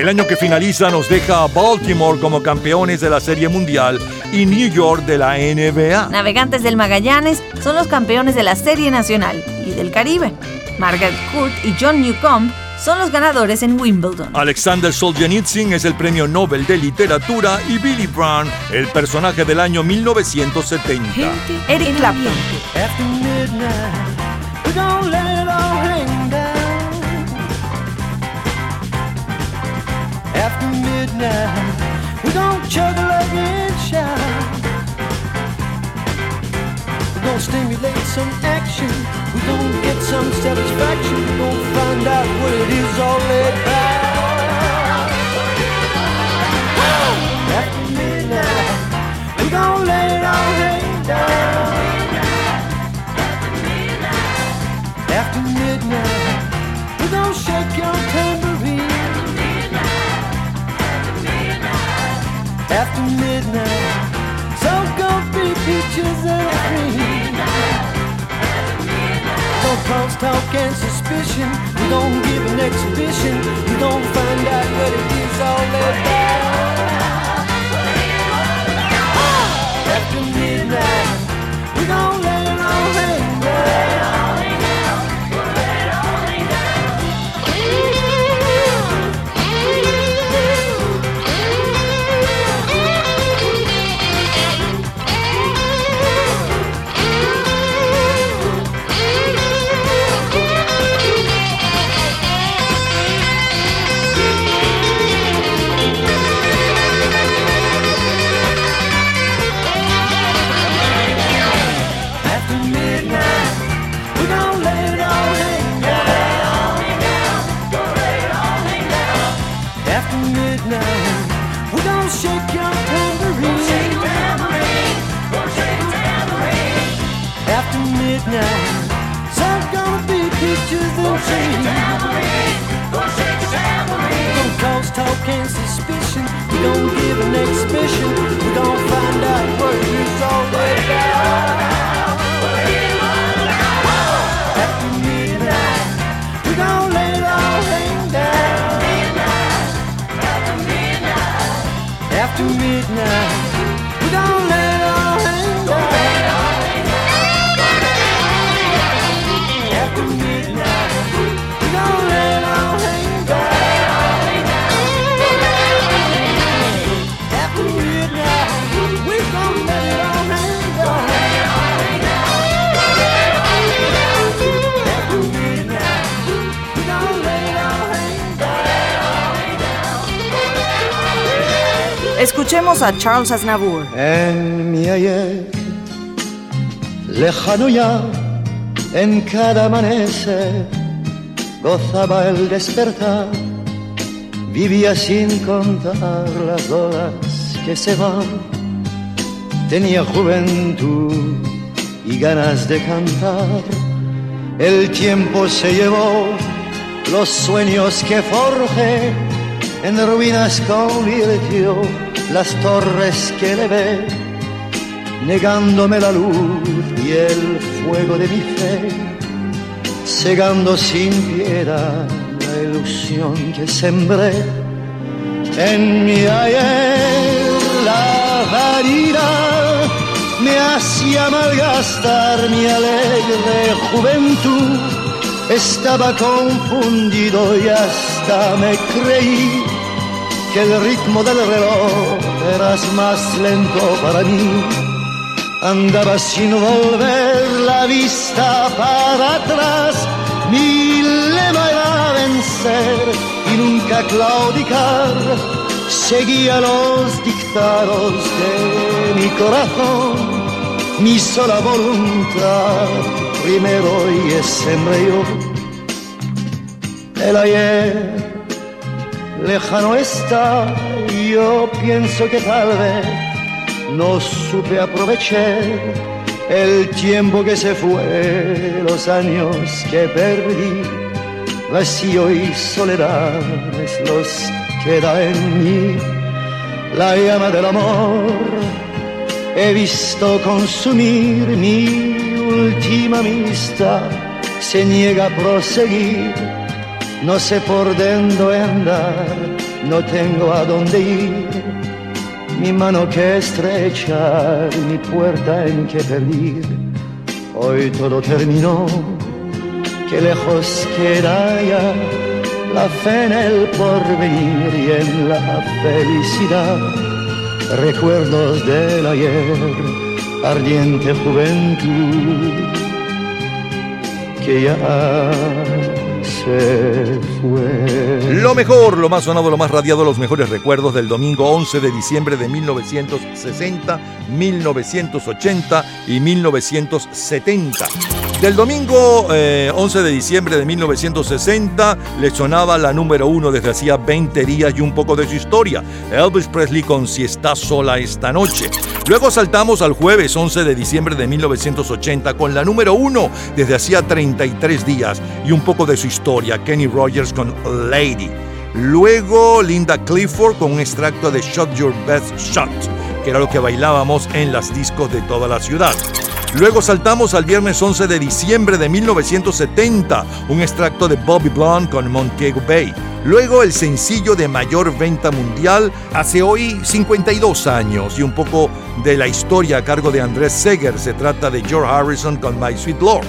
El año que finaliza nos deja a Baltimore como campeones de la Serie Mundial y New York de la NBA. Navegantes del Magallanes son los campeones de la Serie Nacional y del Caribe. Margaret Court y John Newcomb son los ganadores en Wimbledon. Alexander Solzhenitsyn es el premio Nobel de Literatura y Billy Brown el personaje del año 1970. Eric Clapton. After midnight, we're gonna chug a lug and shout. We're gonna stimulate some action. We're gonna get some satisfaction. We're gonna find out what it is all about. After midnight, we're gonna let it all hang down. After midnight, we're gonna shake your tambourine. After midnight, so gonna be peaches and cream. No cross talk and suspicion. We're gonna give an exhibition. We're gonna find out what it is all about. Cream. Gonna cause talk and suspicion. We don't give an exhibition. We're gonna find out what it's all about. After midnight, we're gonna let it all hang down. After midnight, we're gonna let it all hang down. After midnight, Escuchemos a Charles Aznavour. En mi ayer, lejano ya, en cada amanecer, gozaba el despertar, vivía sin contar las horas que se van, tenía juventud y ganas de cantar, el tiempo se llevó los sueños que forjé, en ruinas convirtió las torres que le ve, negándome la luz y el fuego de mi fe, cegando sin piedad la ilusión que sembré en mi ayer. La vanidad me hacía malgastar mi alegre juventud, estaba confundido y hasta me creí que el ritmo del reloj eras más lento para mí. Andaba sin volver la vista para atrás, mi lema era vencer y nunca claudicar. Seguía los dictados de mi corazón, mi sola voluntad, primero y siempre yo. El ayer lejano está, yo pienso que tal vez no supe aprovechar el tiempo que se fue, los años que perdí, vacío y soledad es los que da en mí la llama del amor. He visto consumir mi última amistad, se niega a proseguir no sé por dónde andar, no tengo a dónde ir, mi mano que estrechar, mi puerta en que pedir. Hoy todo terminó, que lejos queda ya la fe en el porvenir y en la felicidad. Recuerdos del ayer, ardiente juventud, que ya se fue. Lo mejor, lo más sonado, lo más radiado, los mejores recuerdos del domingo 11 de diciembre de 1960, 1980 y 1970. Del domingo eh, 11 de diciembre de 1960 le sonaba la número uno desde hacía 20 días y un poco de su historia. Elvis Presley con Si está sola esta noche. Luego saltamos al jueves 11 de diciembre de 1980 con la número uno desde hacía 33 días y un poco de su historia. Kenny Rogers con Lady. Luego Linda Clifford con un extracto de Shot Your Best Shot, que era lo que bailábamos en las discos de toda la ciudad. Luego saltamos al viernes 11 de diciembre de 1970, un extracto de Bobby Blonde con Montego Bay. Luego el sencillo de mayor venta mundial hace hoy 52 años y un poco de la historia a cargo de Andrés Seger. Se trata de George Harrison con My Sweet Lord.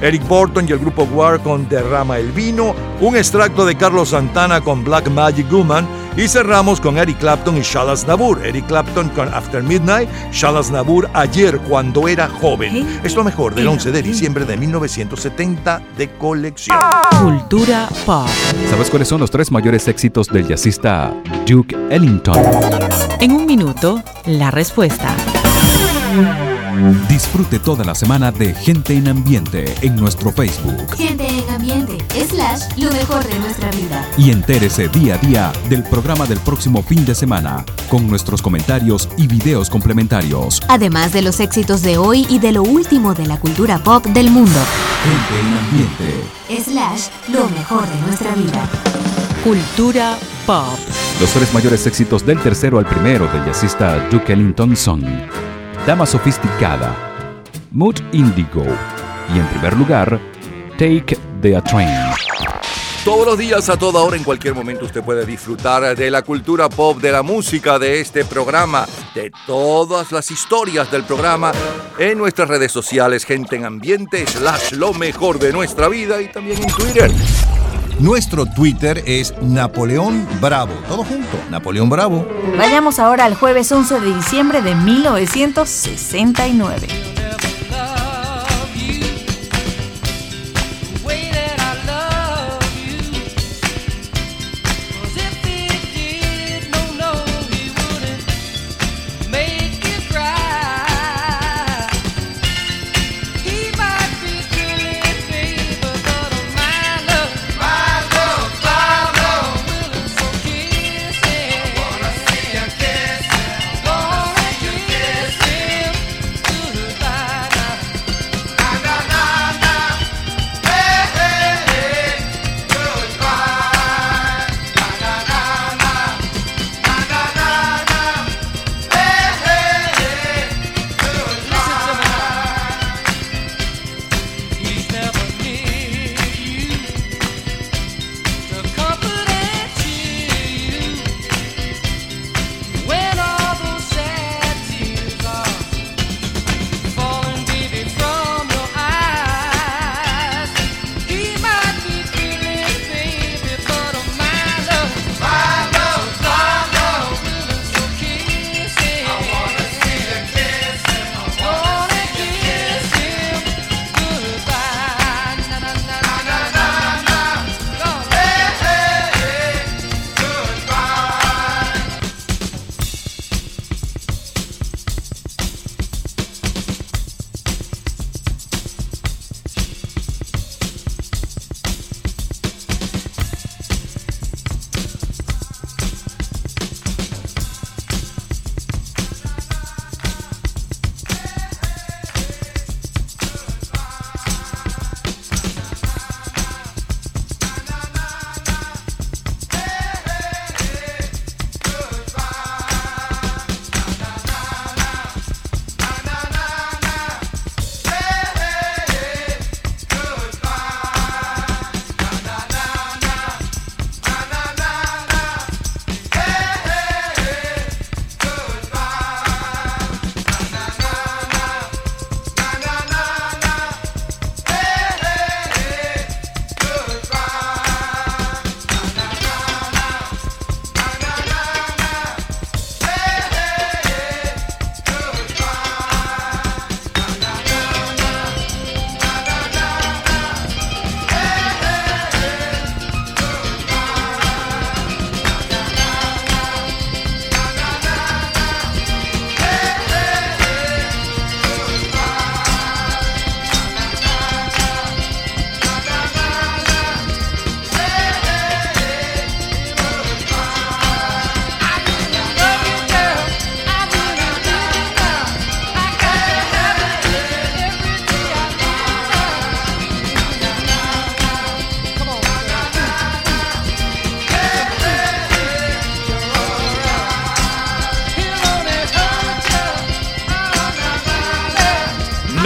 Eric Burton y el grupo War con Derrama el Vino, un extracto de Carlos Santana con Black Magic Woman y cerramos con Eric Clapton y Shalas Nabur. Eric Clapton con After Midnight, Shalas Nabur ayer cuando era joven. Es lo mejor del 11 de diciembre de 1970 de colección. Cultura pop. ¿Sabes cuáles son los tres mayores éxitos del jazzista Duke Ellington? En un minuto, la respuesta. Disfrute toda la semana de Gente en Ambiente en nuestro Facebook Gente en ambiente, slash, lo mejor de nuestra vida. y entérese día a día del programa del próximo fin de semana con nuestros comentarios y videos complementarios. Además de los éxitos de hoy y de lo último de la cultura pop del mundo. Gente en Ambiente. Slash, lo mejor de nuestra vida. Cultura pop. Los tres mayores éxitos del tercero al primero del jazzista Duke Ellington son Dama Sofisticada, Mood Indigo y en primer lugar, Take the Train. Todos los días, a toda hora, en cualquier momento, usted puede disfrutar de la cultura pop, de la música, de este programa, de todas las historias del programa en nuestras redes sociales, gente en ambiente, slash lo mejor de nuestra vida y también en Twitter. Nuestro Twitter es Napoleón Bravo. Todo junto, Napoleón Bravo. Vayamos ahora al jueves 11 de diciembre de 1969.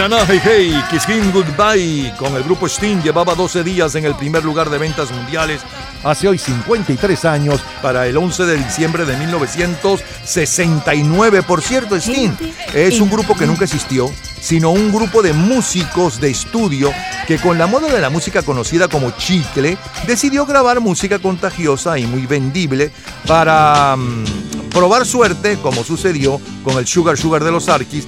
Hey Hey, Kiss Him Goodbye con el grupo Sting llevaba 12 días en el primer lugar de ventas mundiales hace hoy 53 años para el 11 de diciembre de 1969. Por cierto, Sting es un grupo que nunca existió, sino un grupo de músicos de estudio que con la moda de la música conocida como chicle decidió grabar música contagiosa y muy vendible para mm, probar suerte, como sucedió con el Sugar Sugar de los Arquis,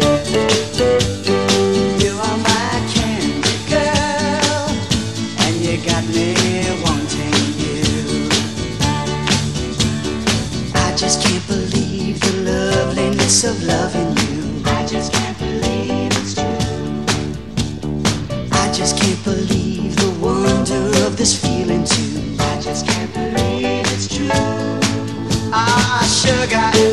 loveliness of loving you. I just can't believe it's true. I just can't believe the wonder of this feeling too. I just can't believe it's true. Ah, sugar.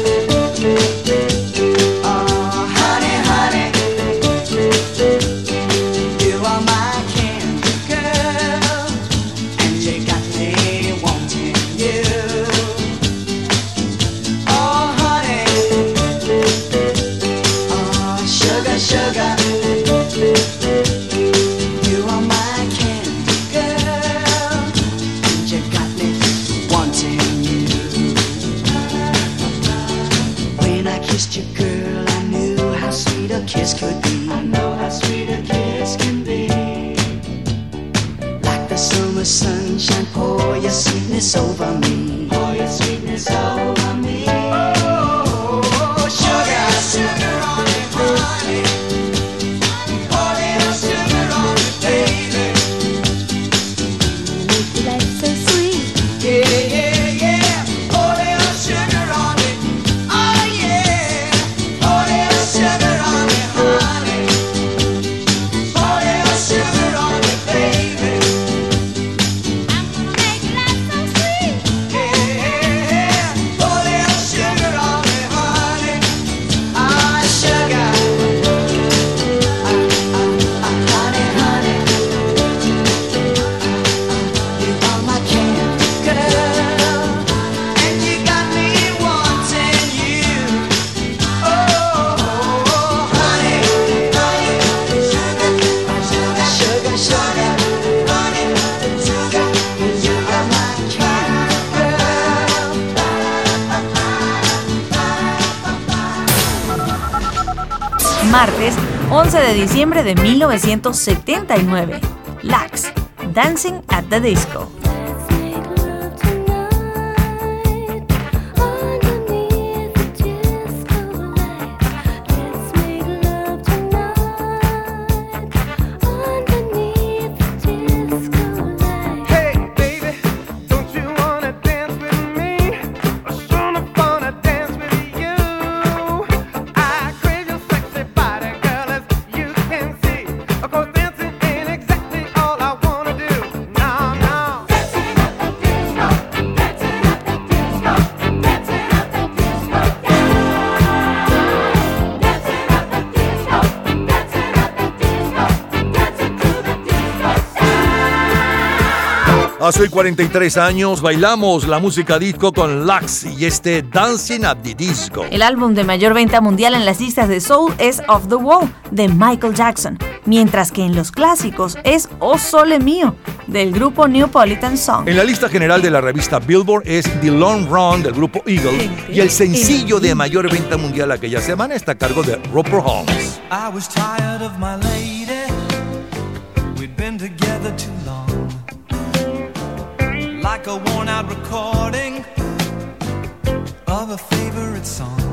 1979. Lax, Dancing at the Disco. Hace hoy 43 años bailamos la música disco con Lax y este Dancing at the Disco. El álbum de mayor venta mundial en las listas de soul es Off the Wall de Michael Jackson, mientras que en los clásicos es O Sole Mío del grupo Neapolitan Song. En la lista general de la revista Billboard es The Long Run del grupo Eagle y el sencillo de mayor venta mundial aquella semana está a cargo de Roper Holmes. I was tired of my recording of a favorite song.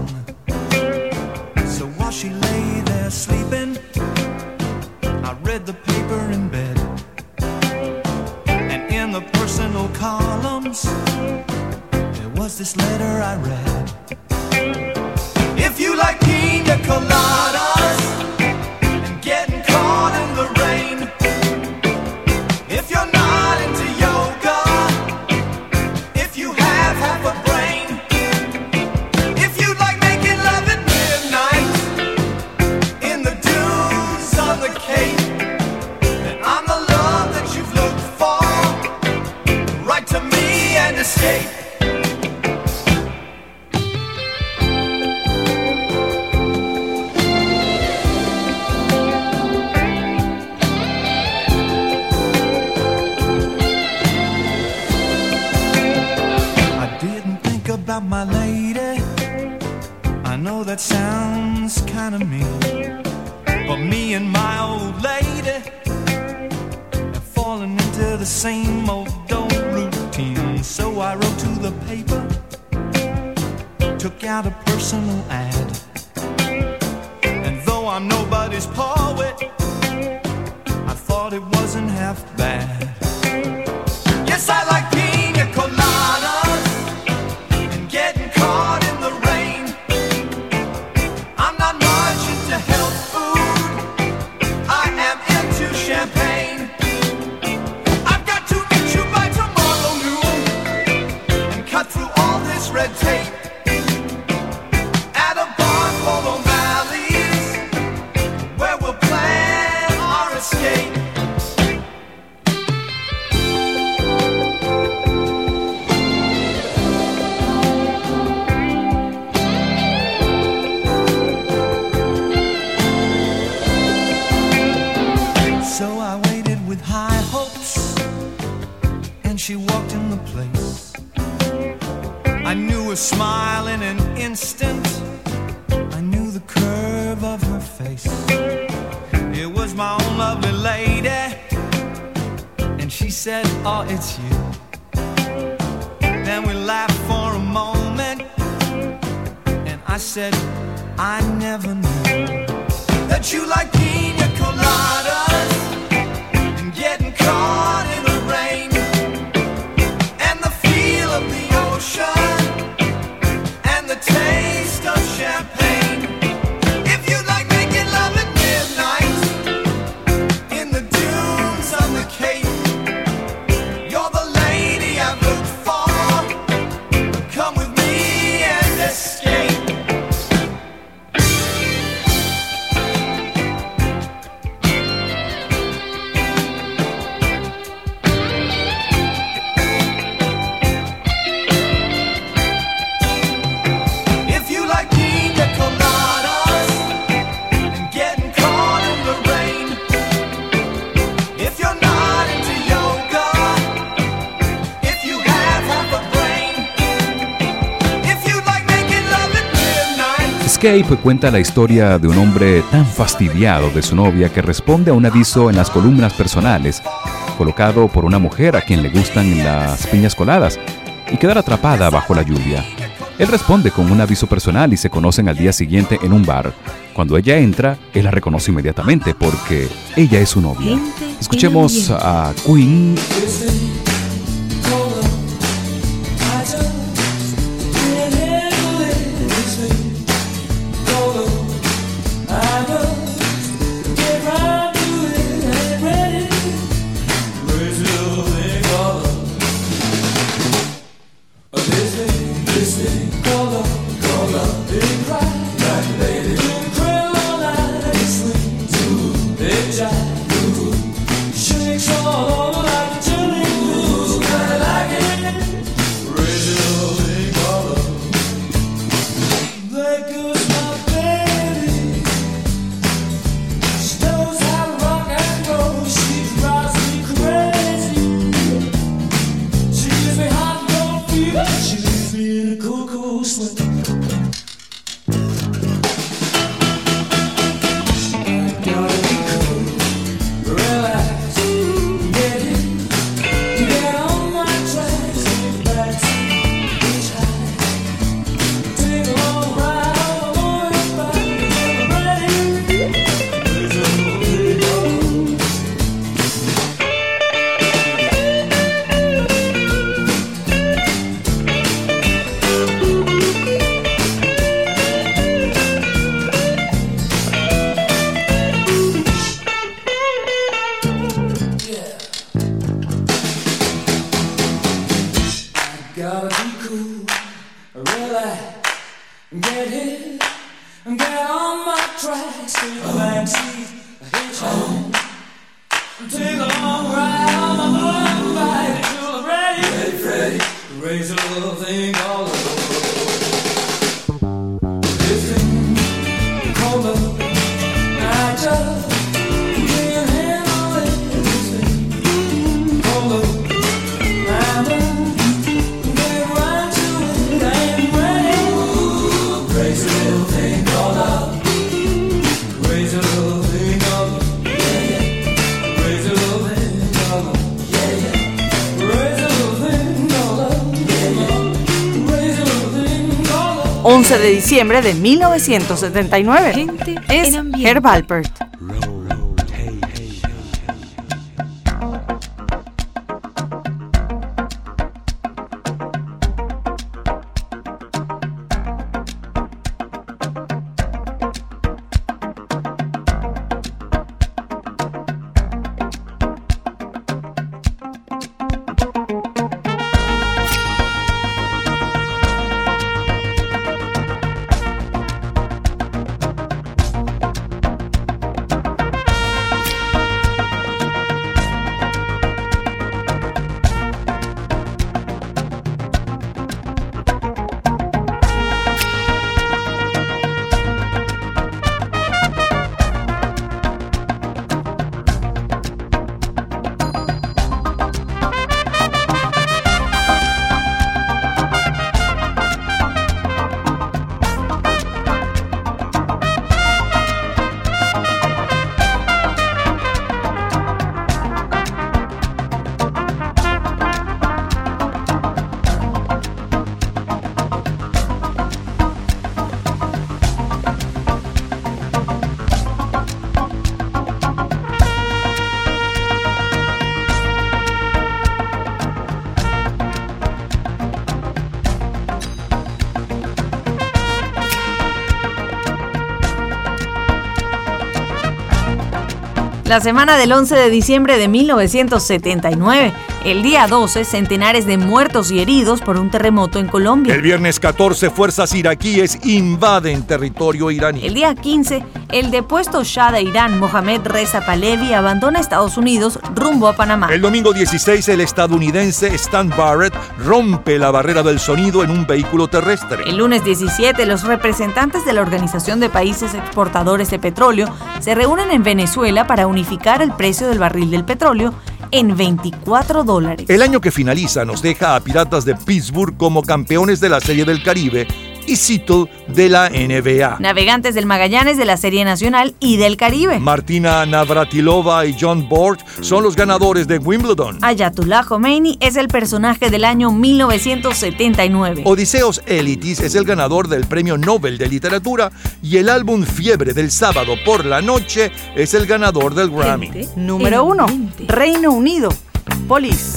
Escape cuenta la historia de un hombre tan fastidiado de su novia que responde a un aviso en las columnas personales, colocado por una mujer a quien le gustan las piñas coladas, y quedar atrapada bajo la lluvia. Él responde con un aviso personal y se conocen al día siguiente en un bar. Cuando ella entra, él la reconoce inmediatamente porque ella es su novia. Escuchemos a Queen 11 de diciembre de 1979. es Herb La semana del 11 de diciembre de 1979, el día 12, centenares de muertos y heridos por un terremoto en Colombia. El viernes 14, fuerzas iraquíes invaden territorio iraní. El día 15, el depuesto Shah de Irán, Mohamed Reza Pahlavi, abandona Estados Unidos rumbo a Panamá. El domingo 16, el estadounidense Stan Barrett rompe la barrera del sonido en un vehículo terrestre. El lunes 17, los representantes de la Organización de Países Exportadores de Petróleo se reúnen en Venezuela para unificar el precio del barril del petróleo en 24 dólares. El año que finaliza nos deja a Piratas de Pittsburgh como campeones de la Serie del Caribe y Seattle de la NBA. Navegantes del Magallanes de la Serie Nacional y del Caribe. Martina Navratilova y John Borg son los ganadores de Wimbledon. Ayatollah Khomeini es el personaje del año 1979. Odiseos Elitis es el ganador del Premio Nobel de Literatura y el álbum Fiebre del sábado por la noche es el ganador del Grammy. Número 1. Reino Unido. Police.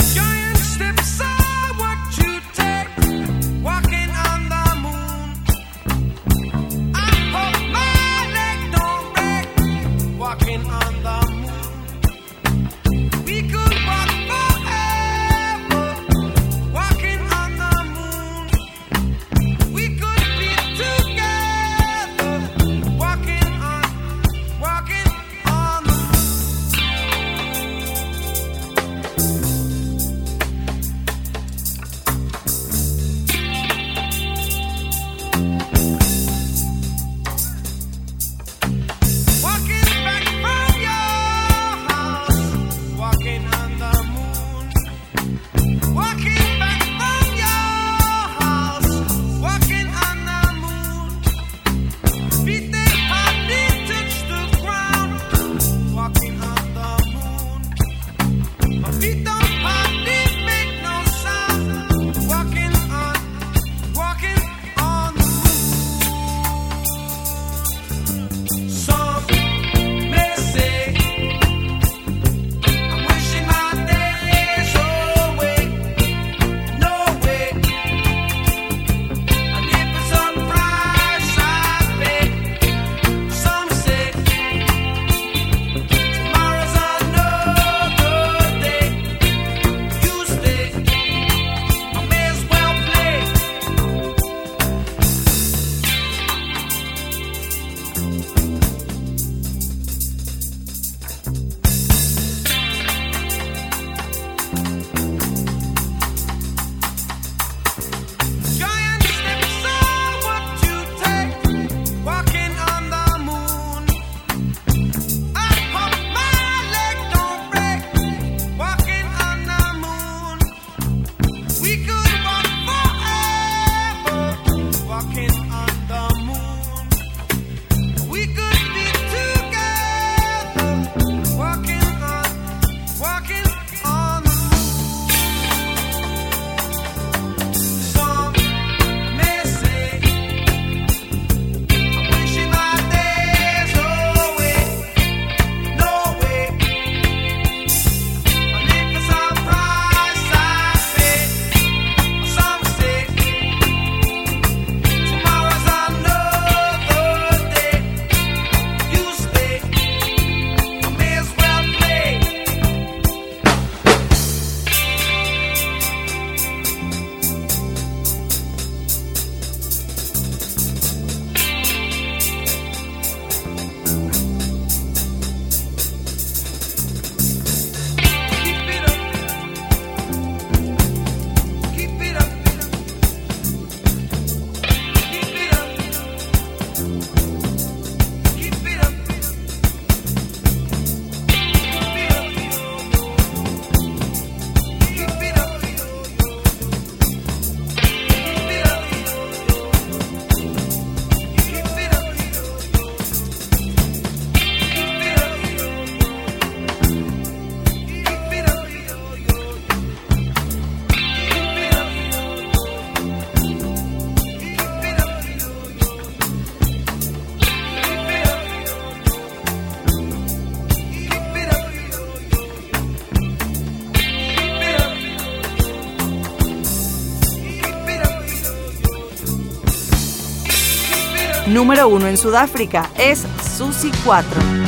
Número uno en Sudáfrica. Es Susi 4.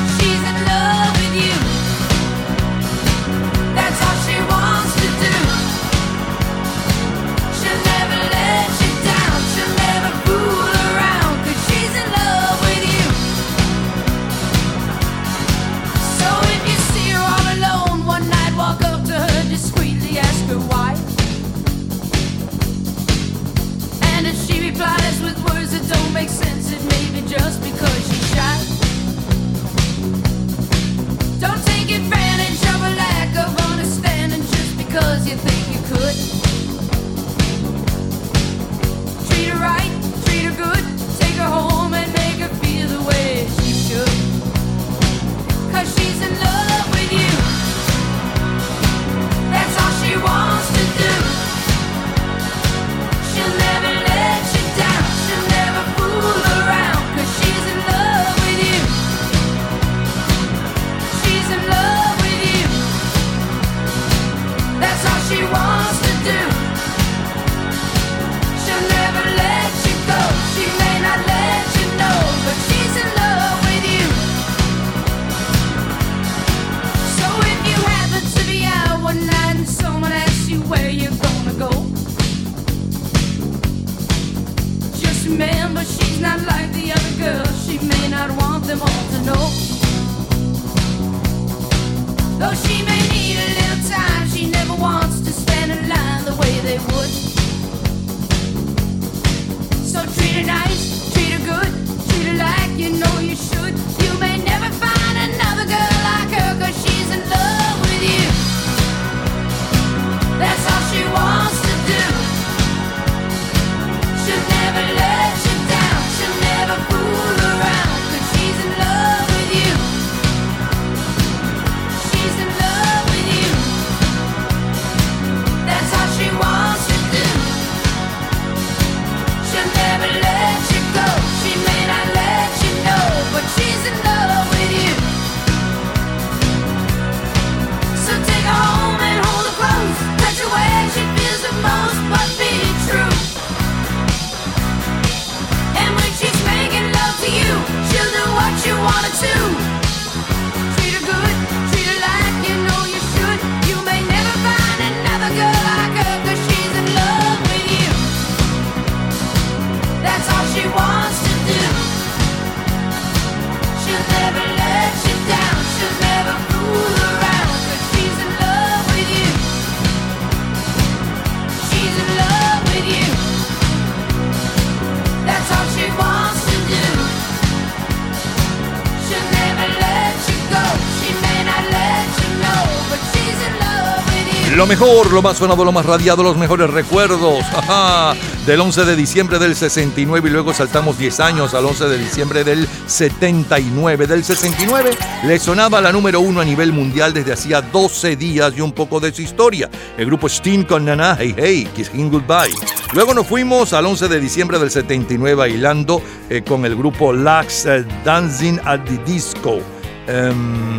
Lo mejor, lo más sonado, lo más radiado, los mejores recuerdos. Ajá, del 11 de diciembre del 69 y luego saltamos 10 años al 11 de diciembre del 79. Del 69 le sonaba la número uno a nivel mundial desde hacía 12 días y un poco de su historia. El grupo Sting con Nana Hey Hey, Kiss Him Goodbye. Luego nos fuimos al 11 de diciembre del 79 bailando eh, con el grupo Lax eh, Dancing at the Disco. Em,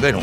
bueno,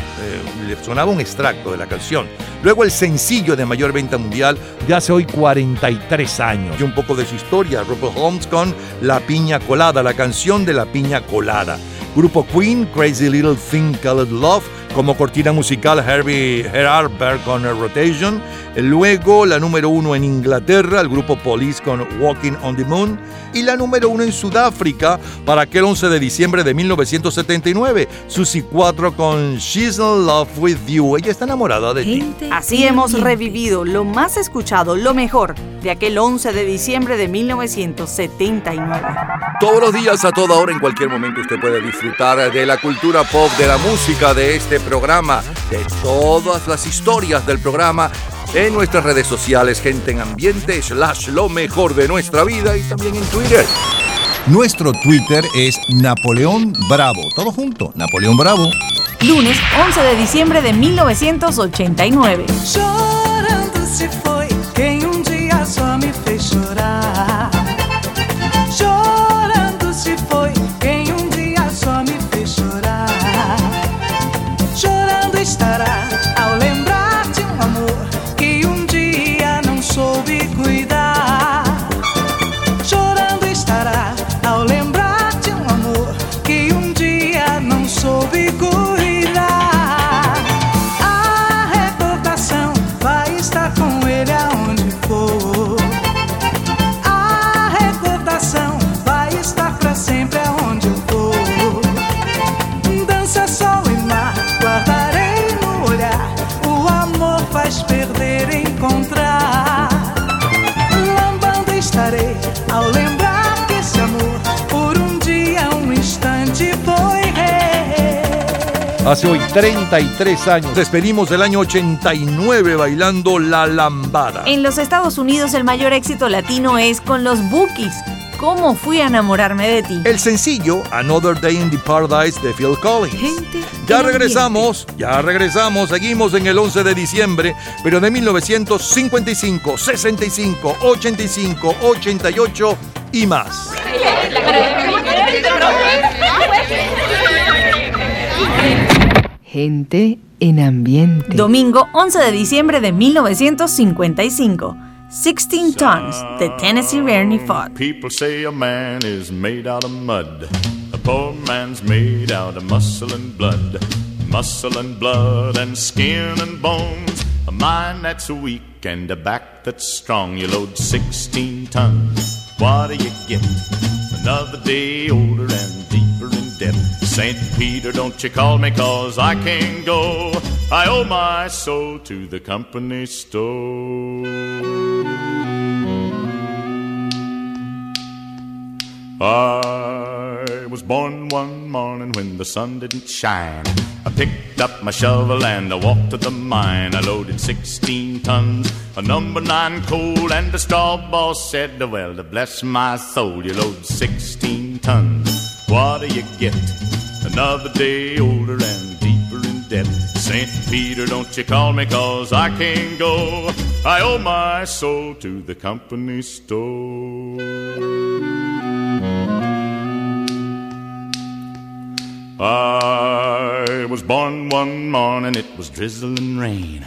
sonaba un extracto de la canción. Luego el sencillo de mayor venta mundial de hace hoy 43 años. Y un poco de su historia, Robert Holmes con La Piña Colada, la canción de La Piña Colada. Grupo Queen, Crazy Little Thing Called Love, como cortina musical Herbie Harper con Rotation. Luego la número uno en Inglaterra, el grupo Police con Walking on the Moon. Y la número uno en Sudáfrica para aquel 11 de diciembre de 1979, Susie 4 con She's in Love with You. Ella está enamorada de ti. Así hemos revivido lo más escuchado, lo mejor de aquel 11 de diciembre de 1979. Todos los días, a toda hora, en cualquier momento, usted puede disfrutar de la cultura pop, de la música, de este programa, de todas las historias del programa en nuestras redes sociales, gente en ambiente, slash lo mejor de nuestra vida y también en Twitter. Nuestro Twitter es Napoleón Bravo. Todo junto, Napoleón Bravo. Lunes 11 de diciembre de 1989. Chorando se foi Hace hoy 33 años. Despedimos del año 89 bailando La Lambada. En los Estados Unidos el mayor éxito latino es con los Bookies. ¿Cómo fui a enamorarme de ti? El sencillo Another Day in the Paradise de Phil Collins. Ya regresamos, ya regresamos, seguimos en el 11 de diciembre, pero de 1955, 65, 85, 88 y más. Gente en ambiente. Domingo 11 de diciembre de 1955. 16 Tons de Tennessee Ernie Ford. People say a man is made out of mud. A poor man's made out of muscle and blood. Muscle and blood and skin and bones. A mind that's weak and a back that's strong. You load 16 tons. What do you get? Another day older and deeper debt. St. Peter, don't you call me cause I can't go. I owe my soul to the company store. I was born one morning when the sun didn't shine. I picked up my shovel and I walked to the mine. I loaded 16 tons of number nine coal, and the straw boss said, Well, to bless my soul, you load 16 tons. What do you get? Another day older and deeper in debt. St. Peter, don't you call me cause I can't go. I owe my soul to the company store. I was born one morning, it was drizzling rain.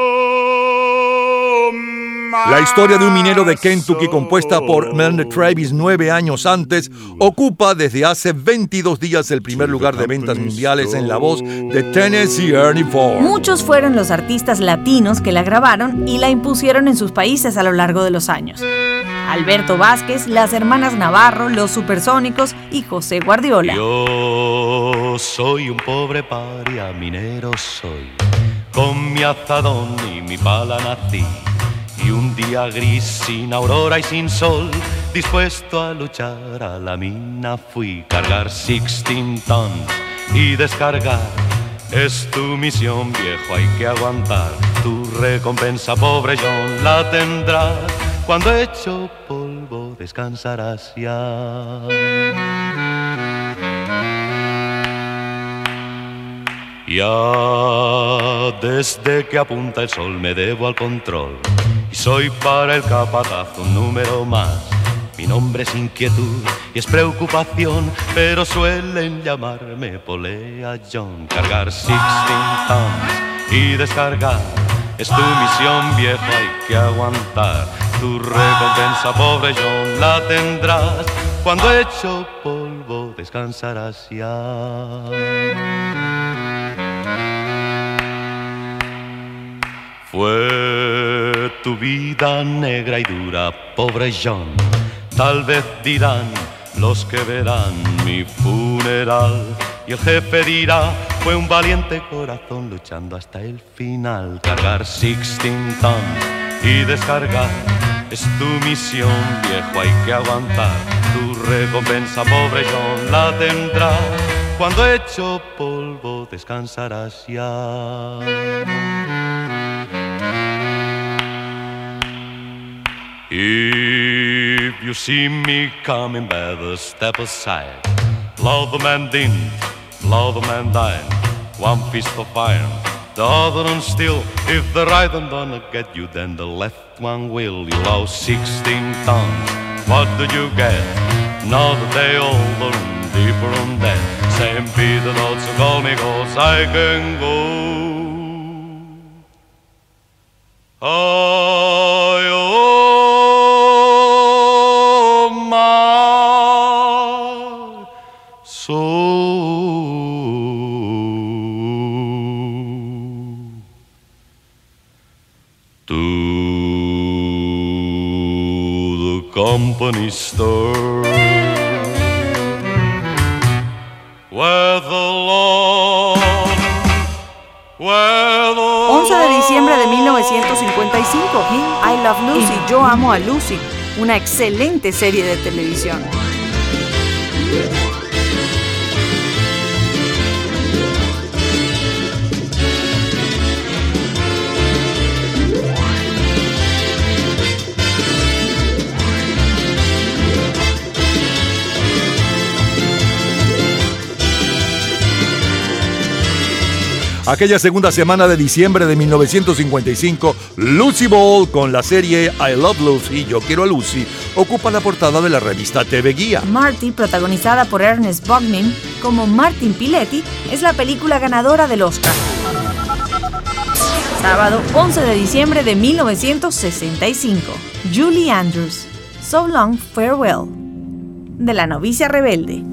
La historia de un minero de Kentucky compuesta por Mel Travis nueve años antes ocupa desde hace 22 días el primer lugar de ventas mundiales en la voz de Tennessee Ernie Ford. Muchos fueron los artistas latinos que la grabaron y la impusieron en sus países a lo largo de los años. Alberto Vázquez, las hermanas Navarro, los Supersónicos y José Guardiola. Yo soy un pobre paria, minero soy. Con mi azadón y mi pala nací. Y un día gris, sin aurora y sin sol, dispuesto a luchar a la mina fui. Cargar 16 tons y descargar. Es tu misión, viejo, hay que aguantar. Tu recompensa, pobre John, la tendrás. Cuando hecho polvo, descansarás ya. Ya desde que apunta el sol me debo al control y soy para el capataz un número más. Mi nombre es inquietud y es preocupación, pero suelen llamarme Polea John. Cargar 16 tons y descargar es tu misión, viejo, hay que aguantar. Tu recompensa, pobre John, la tendrás. Cuando hecho polvo, descansarás ya. Fue tu vida negra y dura, pobre John. Tal vez dirán los que verán mi funeral. Y el jefe dirá, fue un valiente corazón luchando hasta el final. Cargar 16 tons y descargar es tu misión, viejo, hay que aguantar. Tu recompensa, pobre John, la tendrás. Cuando hecho polvo, descansarás ya. If you see me coming, better step aside. Love the man didn't, love the man died. One fist of iron, the other one still. If the right one gonna get you, then the left one will. You lost 16 tons. What did you get? Another day older and deeper on that. St. Peter not to call me cause I can go. I company store where the Lord, where the 11 de diciembre de 1955, I Love Lucy, Yo Amo a Lucy, una excelente serie de televisión. Aquella segunda semana de diciembre de 1955, Lucy Ball con la serie I Love Lucy, Yo Quiero a Lucy, ocupa la portada de la revista TV Guía. Marty, protagonizada por Ernest Borgnine como Martin Piletti, es la película ganadora del Oscar. Sábado 11 de diciembre de 1965. Julie Andrews, So Long Farewell, de la novicia rebelde.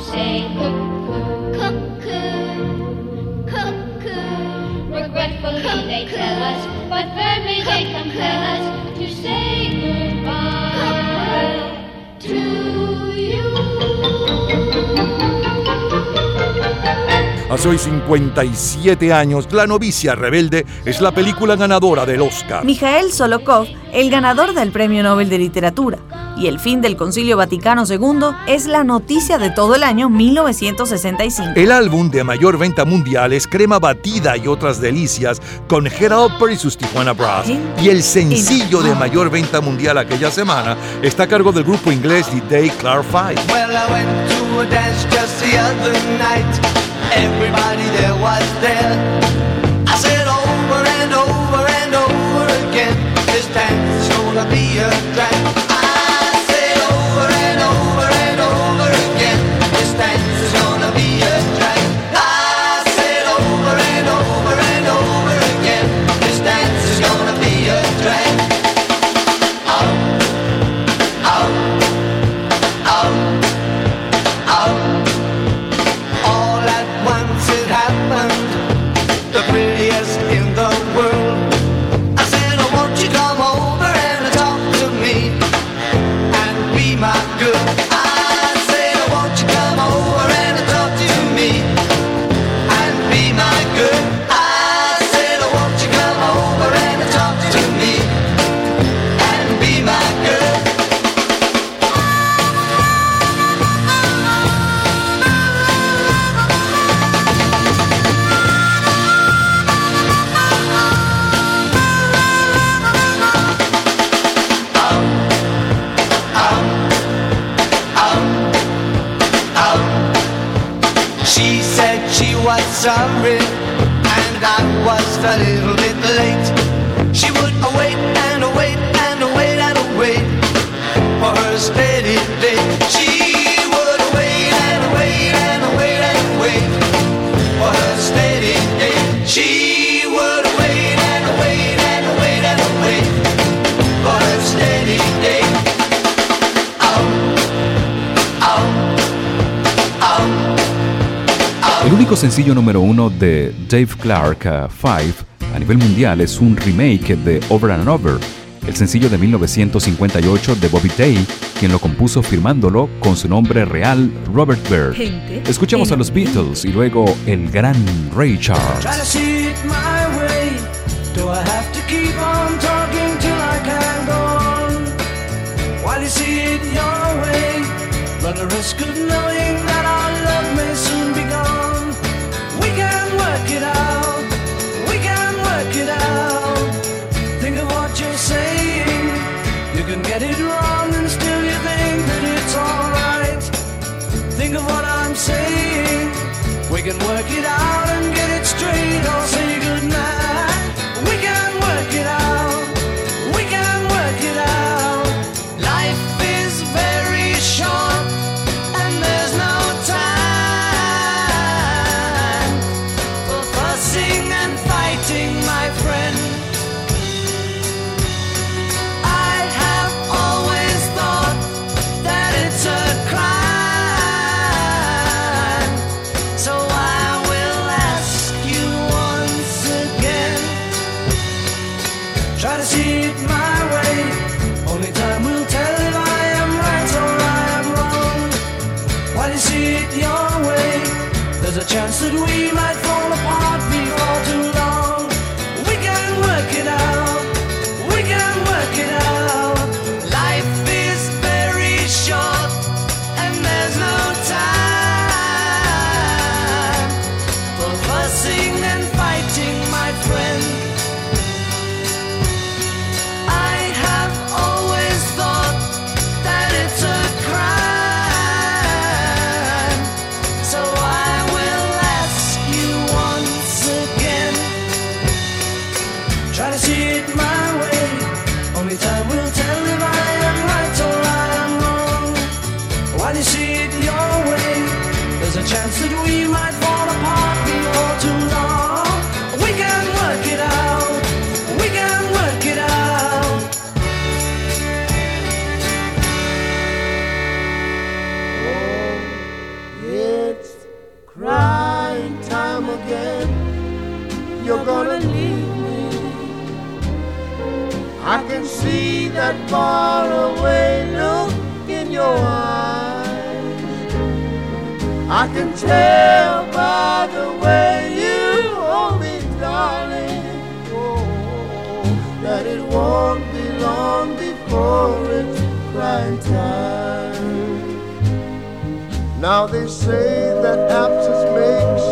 Say cuckoo, cuckoo, cuckoo. Regretfully they tell us, but firmly they compel us to say goodbye to you. Hace hoy 57 años, La novicia rebelde es la película ganadora del Oscar. Mijael Solokov, el ganador del Premio Nobel de Literatura, y el fin del Concilio Vaticano II es la noticia de todo el año 1965. El álbum de mayor venta mundial es Crema Batida y otras delicias con Head Upper y sus Tijuana Brass. Y el sencillo de mayor venta mundial aquella semana está a cargo del grupo inglés The Day Clark Five. Well, Everybody there was there. I said over and over and over again, this dance is gonna be a drag. Sencillo número uno de Dave Clark 5 a nivel mundial es un remake de Over and Over, el sencillo de 1958 de Bobby Day, quien lo compuso firmándolo con su nombre real Robert Byrd. Gente Escuchemos a los Beatles y luego el gran Ray Charles. Try to Now they say that absence makes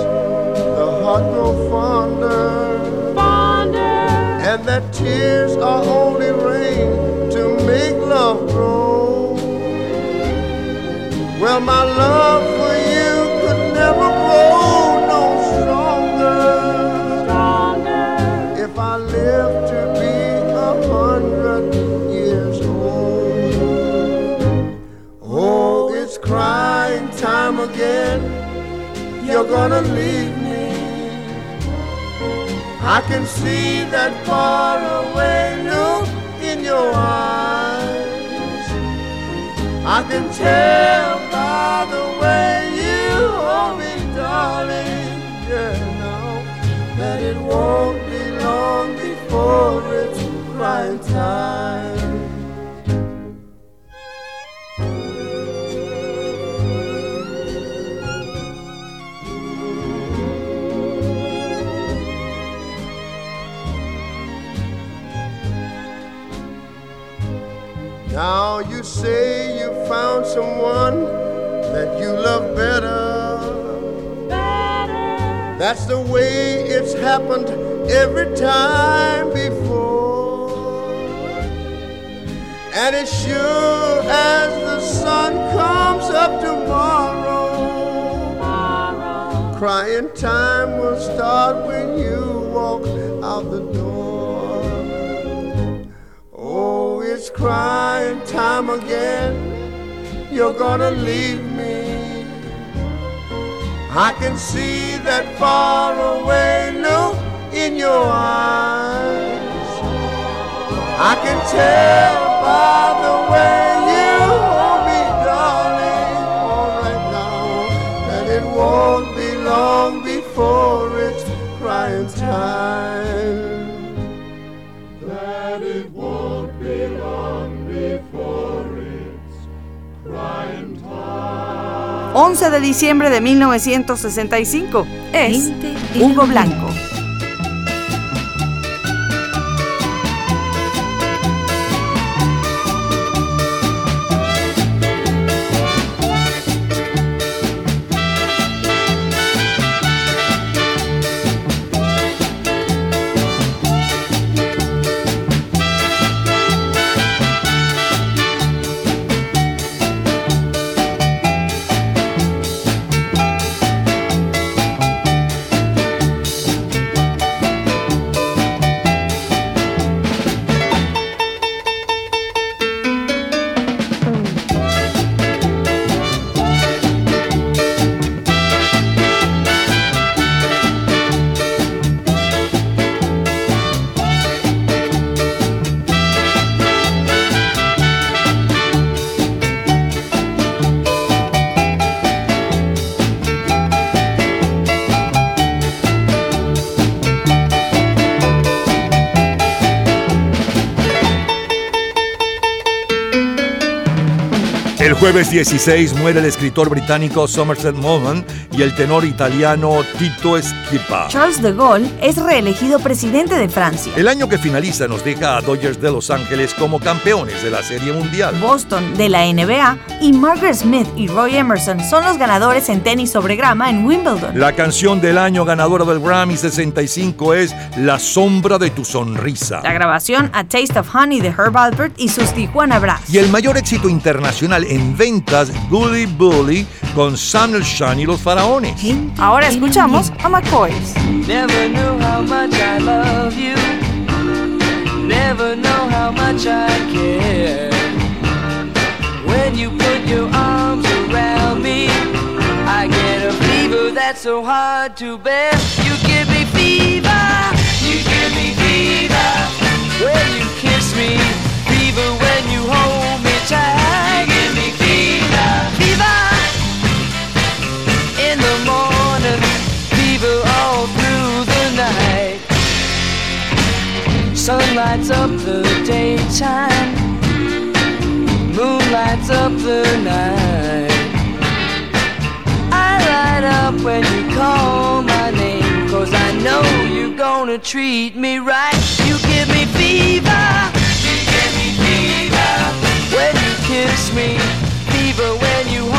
the heart grow fonder, fonder, and that tears are only rain to make love grow. Well, my love gonna leave me. I can see that far away look in your eyes. I can tell by the way you hold me, darling. Yeah, now that it won't be long before it's crying time. Now you say you found someone that you love better. better. That's the way it's happened every time before. And as sure as the sun comes up tomorrow, crying time will start when you walk out the door. Crying time again. You're gonna leave me. I can see that far away look in your eyes. I can tell by the way you hold me, darling, all right now, that it won't be long before it's crying time. 11 de diciembre de 1965 es Hugo Blanco. Jueves 16 muere el escritor británico Somerset Maugham y el tenor italiano Tito Schipa. Charles de Gaulle es reelegido presidente de Francia. El año que finaliza nos deja a Dodgers de Los Ángeles como campeones de la Serie Mundial. Boston de la NBA y Margaret Smith y Roy Emerson son los ganadores en tenis sobre grama en Wimbledon. La canción del año ganadora del Grammy 65 es La sombra de tu sonrisa. La grabación A Taste of Honey de Herb Alpert y sus Tijuana Brass. Y el mayor éxito internacional en ventas, Gully Bully con Sun Shine y los faraones. Ahora escuchamos a McCoys. Never knew how much I love you. Never know how much I care. When you your arms around me, I get a fever that's so hard to bear. You give me fever. You give me fever. When you kiss me, fever when you hold me tight. You give me fever. Fever in the morning, fever all through the night. Sun lights up the daytime, moon lights up the night. I light up when you call my name, cause I know you're gonna treat me right. You give me fever, you give me fever. When you kiss me, fever when you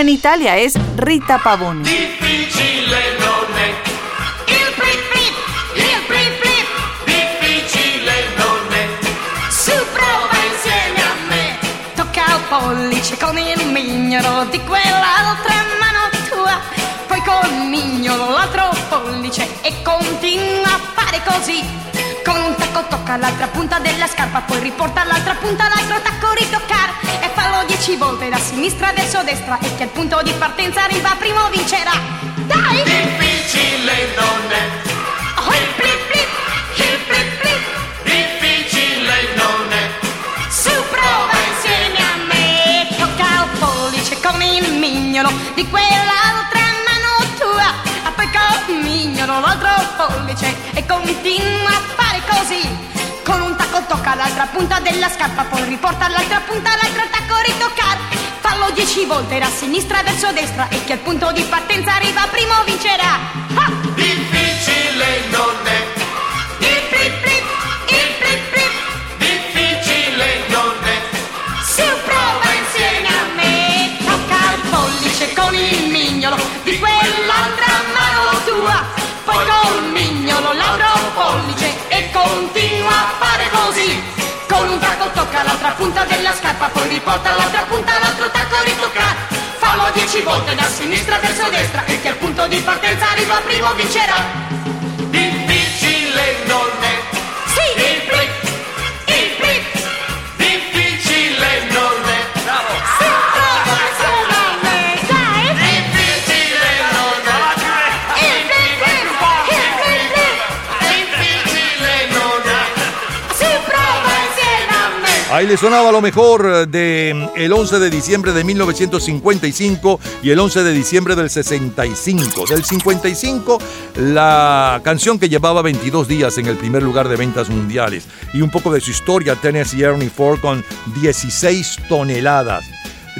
en Italia es Rita Pavoni. Difficile non è il flip flip, il flip flip. Difficile non è. Su prova insieme a me. Tocca il pollice con il mignolo di quell'altra mano tua, poi col mignolo l'altro pollice e continua a fare così. Con un tacco tocca l'altra punta della scarpa, poi riporta l'altra punta, l'altro tacco ritoccare e fallo dieci volte da sinistra verso destra e che al punto di partenza arriva primo vincerà. Dai! Difficile non è Oh, il flip flip, il flip flip. difficile non è. Su prova insieme a me Tocca il pollice con il mignolo Di quell'altra mignolo l'altro pollice E continua a fare così. Con un tacco tocca l'altra punta della scarpa Poi riporta l'altra punta l'altro tacco ritoccare Fallo dieci volte da sinistra verso destra E che al punto di partenza arriva primo vincerà. Ah! Con un tacco tocca l'altra punta della scarpa Poi riporta l'altra punta l'altro tacco ritocca Fallo dieci volte da sinistra verso destra E che al punto di partenza arriva primo vincerà Difficile non è. Ahí le sonaba lo mejor de el 11 de diciembre de 1955 y el 11 de diciembre del 65. Del 55, la canción que llevaba 22 días en el primer lugar de ventas mundiales. Y un poco de su historia, Tennessee Ernie Ford con 16 toneladas.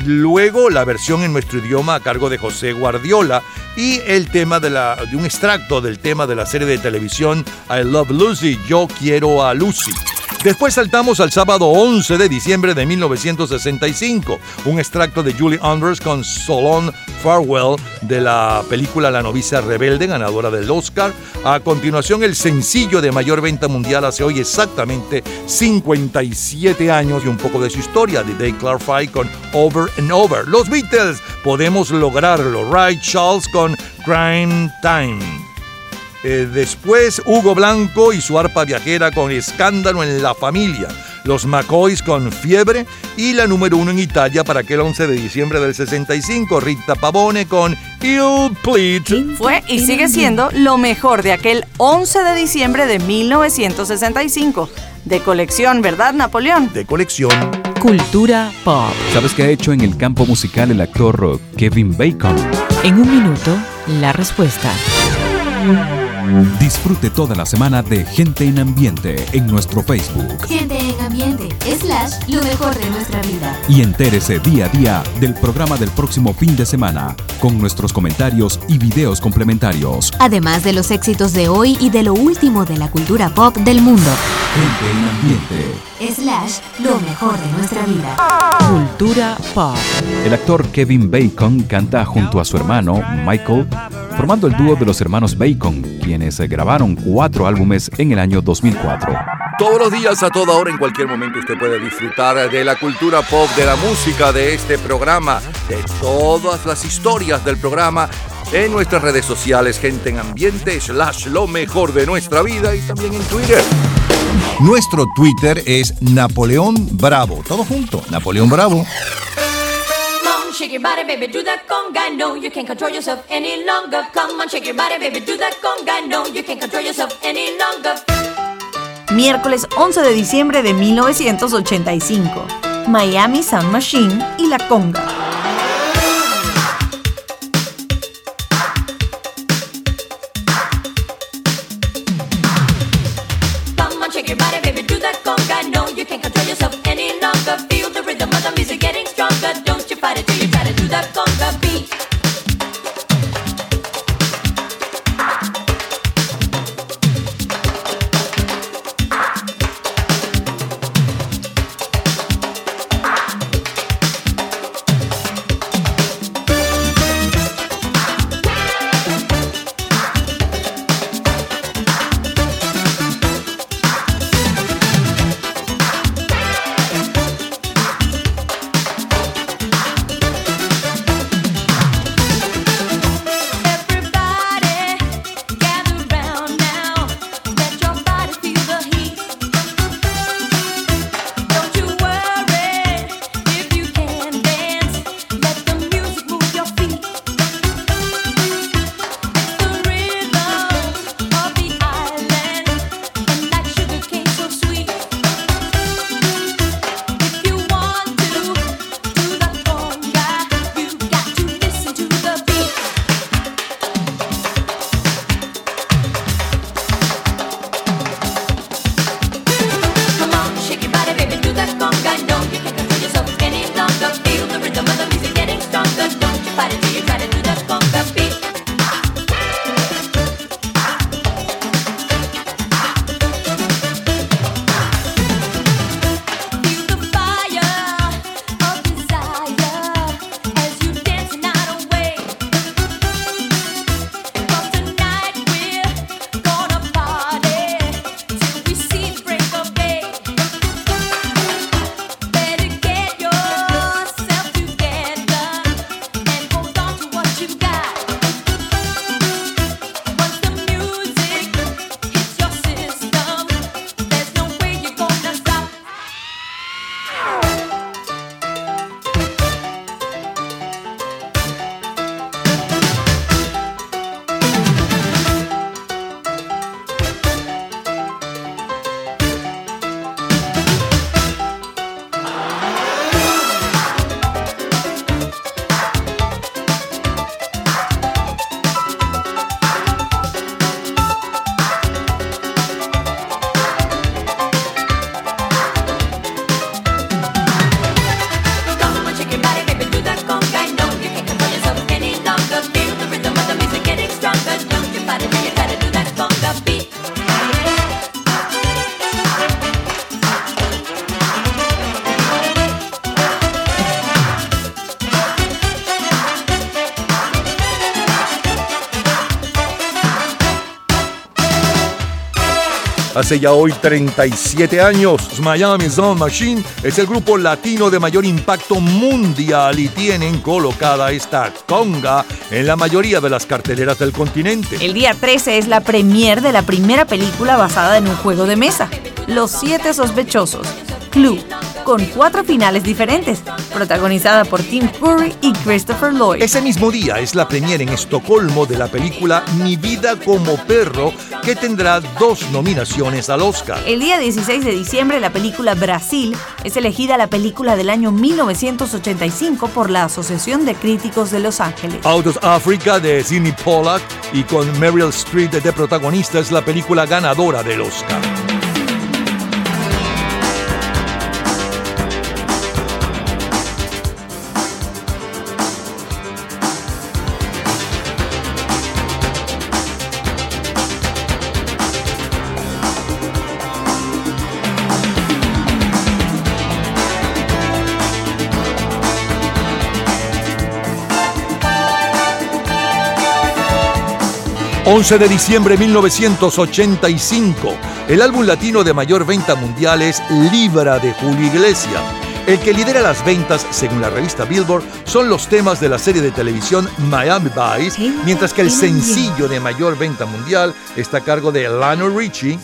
Luego la versión en nuestro idioma a cargo de José Guardiola y el tema de, la, de un extracto del tema de la serie de televisión I Love Lucy, Yo quiero a Lucy. Después saltamos al sábado 11 de diciembre de 1965, un extracto de Julie Andrews con Solon Farwell de la película La novicia rebelde, ganadora del Oscar. A continuación, el sencillo de mayor venta mundial hace hoy exactamente 57 años y un poco de su historia, de Dave Clark con Over and Over. Los Beatles, podemos lograrlo. Ray Charles con Crime Time. Eh, después Hugo Blanco y su arpa viajera con Escándalo en la familia. Los McCoys con Fiebre y la número uno en Italia para aquel 11 de diciembre del 65, Rita Pavone con Ill Pleat. Fue y sigue siendo lo mejor de aquel 11 de diciembre de 1965. De colección, ¿verdad, Napoleón? De colección. Cultura pop. ¿Sabes qué ha hecho en el campo musical el actor Kevin Bacon? En un minuto, la respuesta. Disfrute toda la semana de Gente en Ambiente en nuestro Facebook. Gente en ambiente, slash, lo mejor de nuestra vida. Y entérese día a día del programa del próximo fin de semana, con nuestros comentarios y videos complementarios. Además de los éxitos de hoy y de lo último de la cultura pop del mundo. Gente en Ambiente. Slash, lo mejor de nuestra vida. Cultura pop. El actor Kevin Bacon canta junto a su hermano Michael, formando el dúo de los hermanos Bacon, quienes grabaron cuatro álbumes en el año 2004. Todos los días, a toda hora, en cualquier momento, usted puede disfrutar de la cultura pop, de la música, de este programa, de todas las historias del programa en nuestras redes sociales, gente en ambiente, slash lo mejor de nuestra vida y también en Twitter. Nuestro Twitter es Napoleón Bravo. Todo junto, Napoleón Bravo. Miércoles 11 de diciembre de 1985. Miami Sound Machine y La Conga. Till you Hace ya hoy 37 años, Miami Sound Machine es el grupo latino de mayor impacto mundial y tienen colocada esta conga en la mayoría de las carteleras del continente. El día 13 es la premier de la primera película basada en un juego de mesa, Los Siete Sospechosos, Clue, con cuatro finales diferentes, protagonizada por Tim Curry y Christopher Lloyd. Ese mismo día es la premier en Estocolmo de la película Mi vida como perro, que tendrá dos nominaciones al Oscar. El día 16 de diciembre la película Brasil es elegida la película del año 1985 por la Asociación de Críticos de Los Ángeles. Out of Africa de Sidney Pollack y con Meryl Streep de protagonista es la película ganadora del Oscar. ...11 de diciembre de 1985... ...el álbum latino de mayor venta mundial es Libra de Julio Iglesias... El que lidera las ventas, según la revista Billboard, son los temas de la serie de televisión Miami Vice, mientras que el sencillo de mayor venta mundial está a cargo de Lionel Richie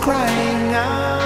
crying out.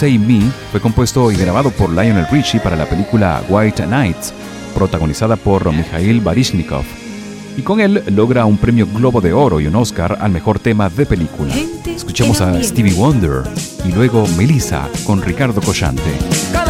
Say Me fue compuesto y grabado por Lionel Richie para la película White Nights, protagonizada por Mikhail Baryshnikov, y con él logra un premio Globo de Oro y un Oscar al mejor tema de película. Escuchemos a Stevie Wonder y luego Melissa con Ricardo Collante.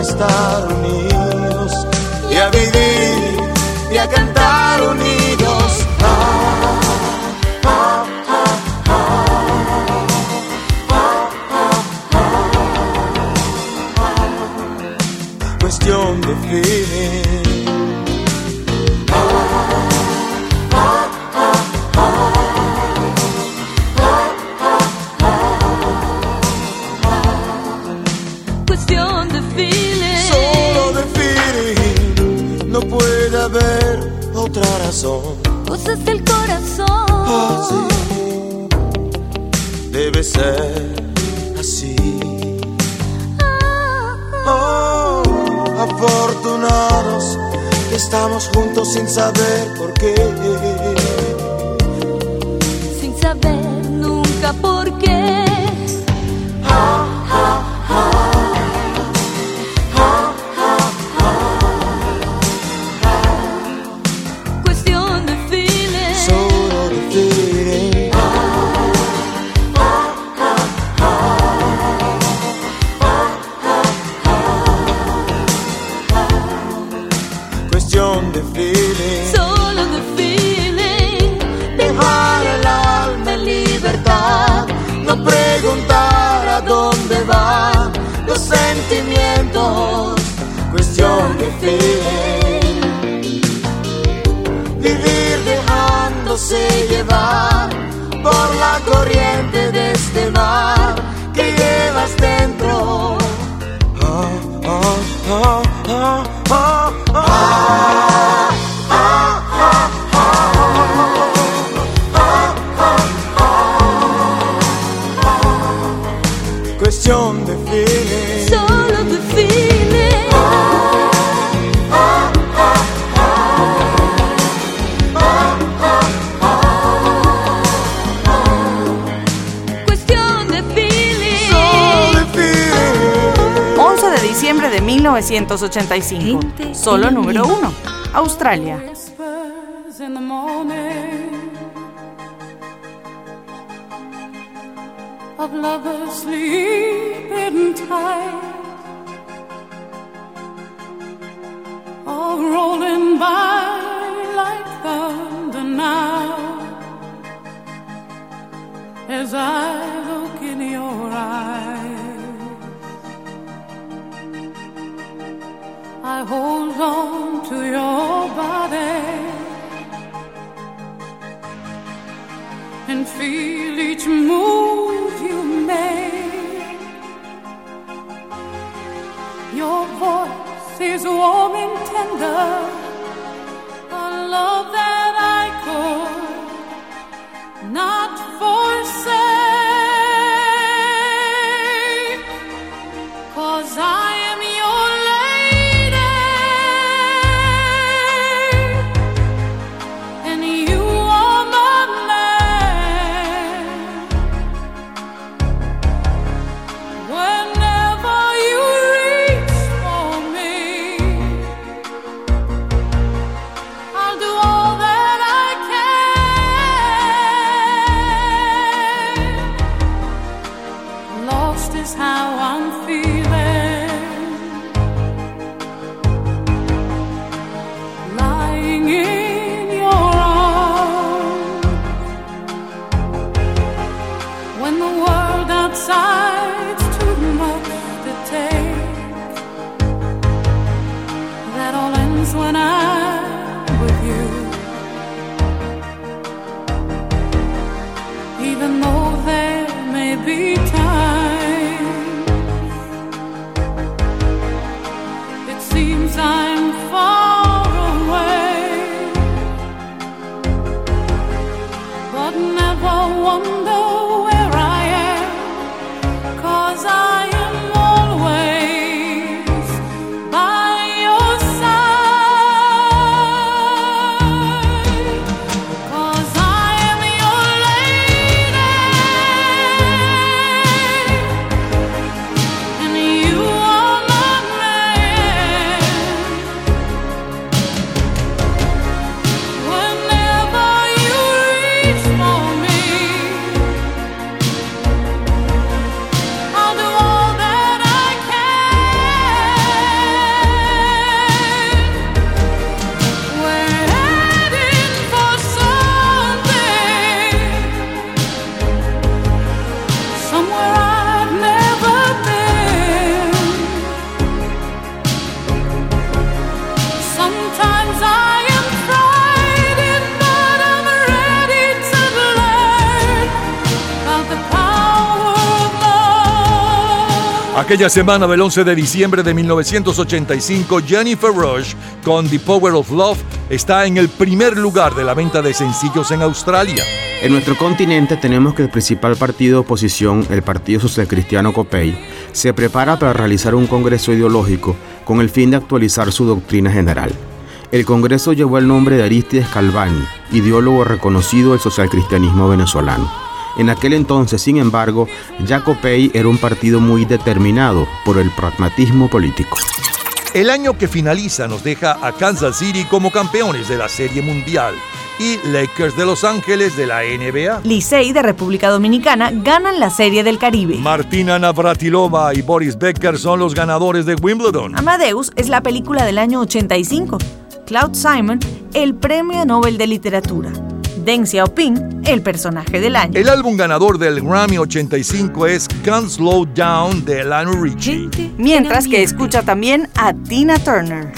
estar unidos. 1985. Solo número 1. Australia. Aquella semana del 11 de diciembre de 1985, Jennifer Rush con The Power of Love está en el primer lugar de la venta de sencillos en Australia. En nuestro continente tenemos que el principal partido de oposición, el Partido Social Cristiano COPEI, se prepara para realizar un congreso ideológico con el fin de actualizar su doctrina general. El congreso llevó el nombre de Aristides Calvani, ideólogo reconocido del socialcristianismo venezolano. En aquel entonces, sin embargo, ya COPEI era un partido muy determinado por el pragmatismo político. El año que finaliza nos deja a Kansas City como campeones de la Serie Mundial y Lakers de Los Ángeles de la NBA. Licey de República Dominicana ganan la Serie del Caribe. Martina Navratilova y Boris Becker son los ganadores de Wimbledon. Amadeus es la película del año 85. Cloud Simon, el Premio Nobel de Literatura. Deng Xiaoping, el personaje del año. El álbum ganador del Grammy 85 es Can't Slow Down de Lionel Richie. Mientras que escucha también a Tina Turner.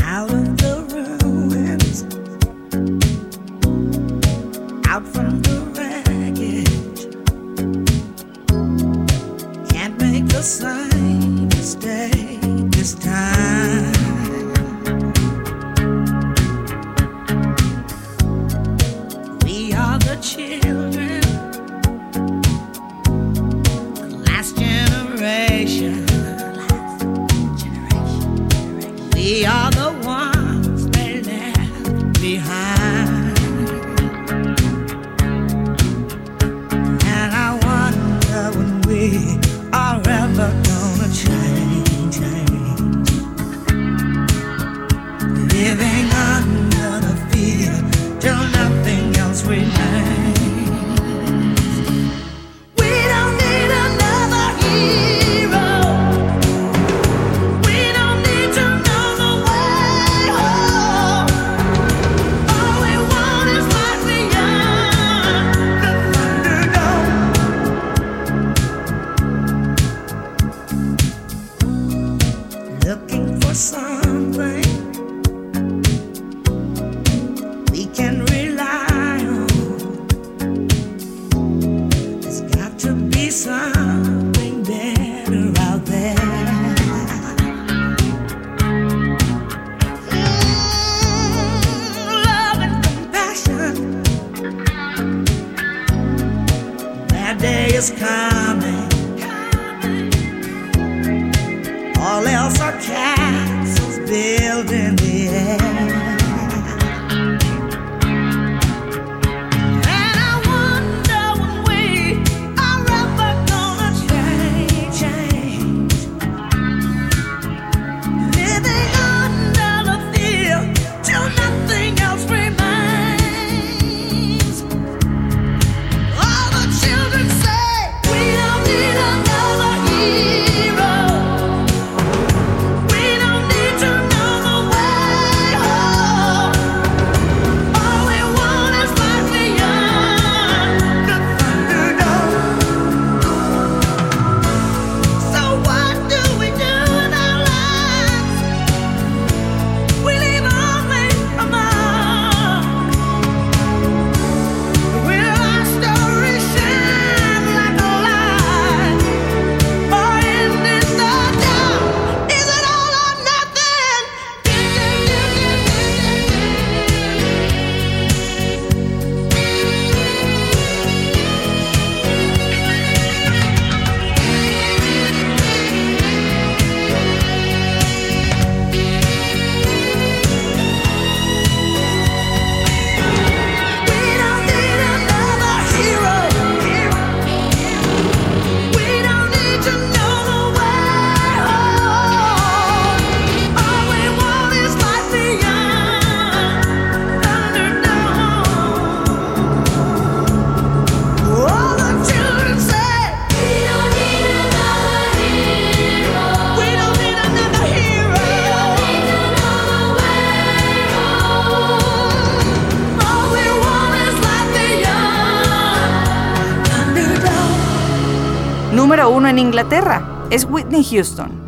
Inglaterra es Whitney Houston.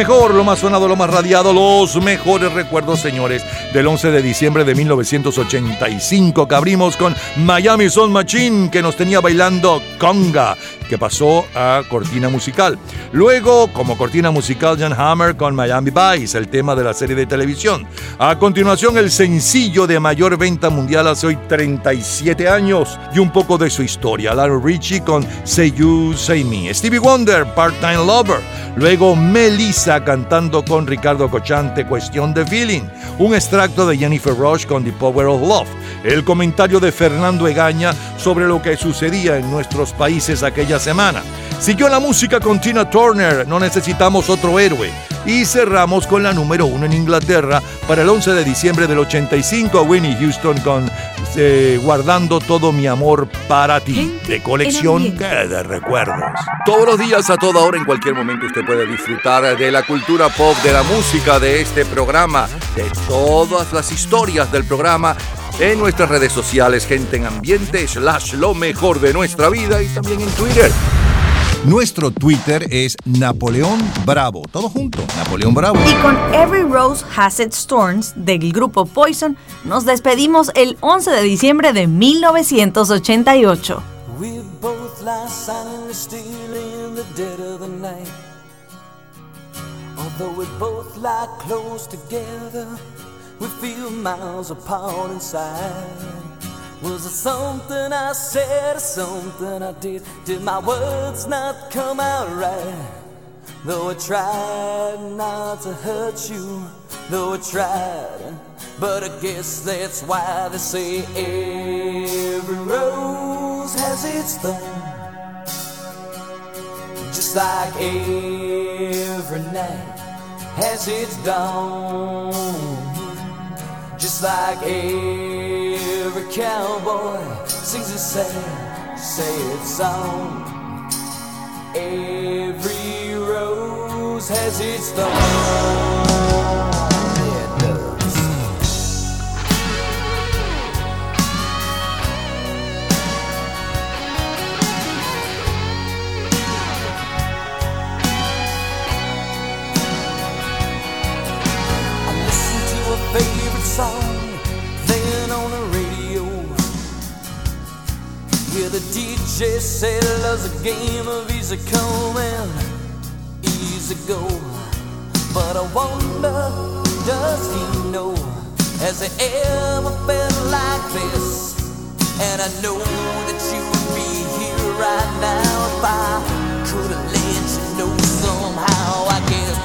Mejor, lo más sonado, lo más radiado, los mejores recuerdos, señores, del 11 de diciembre de 1985 que abrimos con Miami Sound Machine que nos tenía bailando conga, que pasó a cortina musical. Luego, como cortina musical, Jan Hammer con Miami Vice, el tema de la serie de televisión. A continuación, el sencillo de mayor venta mundial hace hoy 37 años y un poco de su historia. Lionel Richie con Say You, Say Me. Stevie Wonder, Part-Time Lover. Luego Melissa cantando con Ricardo Cochante, Cuestión de Feeling. Un extracto de Jennifer Rush con The Power of Love. El comentario de Fernando Egaña sobre lo que sucedía en nuestros países aquella semana. Siguió la música con Tina No necesitamos otro héroe. Y cerramos con la número uno en Inglaterra para el 11 de diciembre del 85, Winnie Houston con eh, Guardando todo mi amor para ti, de colección de recuerdos. Todos los días, a toda hora, en cualquier momento, usted puede disfrutar de la cultura pop, de la música, de este programa, de todas las historias del programa en nuestras redes sociales, gente en ambiente, slash lo mejor de nuestra vida y también en Twitter. Nuestro Twitter es Napoleón Bravo. Todo junto, Napoleón Bravo. Y con Every Rose Has Its Thorns del grupo Poison, nos despedimos el 11 de diciembre de 1988. We both lie silently still in the dead of the night. Although we both lie close together, we feel miles apart inside. Was it something I said or something I did? Did my words not come out right? Though I tried not to hurt you, though I tried, but I guess that's why they say every rose has its thorn. Just like every night has its dawn. Just like every Every cowboy sings a sad, sad song. Every rose has its thorn. Yeah, it does. I listen to a favorite song, Yeah, the DJ said loves a game of easy come and easy go. But I wonder, does he know? Has he ever felt like this? And I know that you would be here right now if I could have let you know somehow. I guess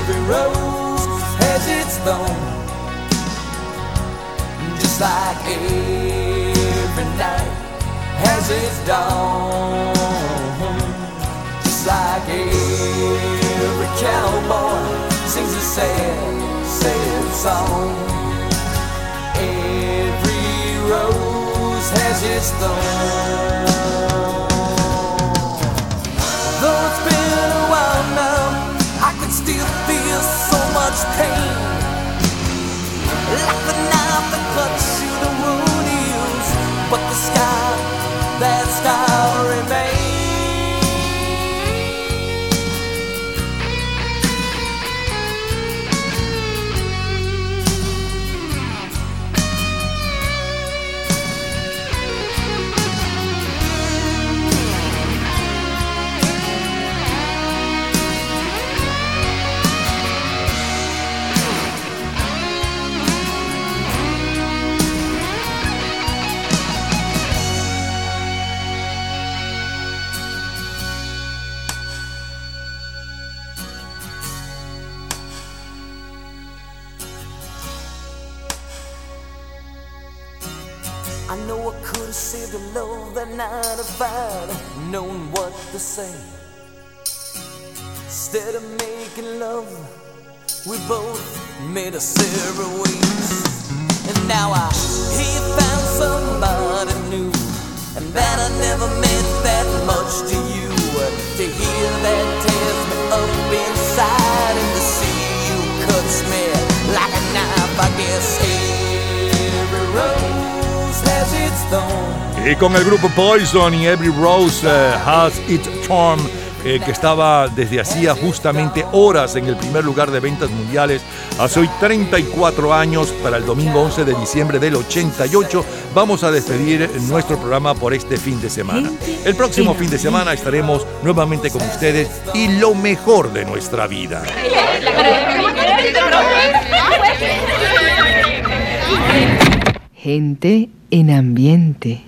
every rose has its thorn, just like every night has its dawn, just like every cowboy sings a sad, sad song. Every rose has its thorn. Though it's been a while now, I can still feel so much pain. But the sky, that sky remains. A love that night if what to say. Instead of making love, we both made us separate ways. And now I he found somebody new, and that I never meant that much to you. To hear that tears me up inside, and to see you cuts me like a knife. I guess every rose has its thorn. Y con el grupo Poison y Every Rose eh, Has Its Charm, eh, que estaba desde hacía justamente horas en el primer lugar de ventas mundiales, hace hoy 34 años, para el domingo 11 de diciembre del 88, vamos a despedir nuestro programa por este fin de semana. El próximo fin de semana estaremos nuevamente con ustedes y lo mejor de nuestra vida. Gente en ambiente.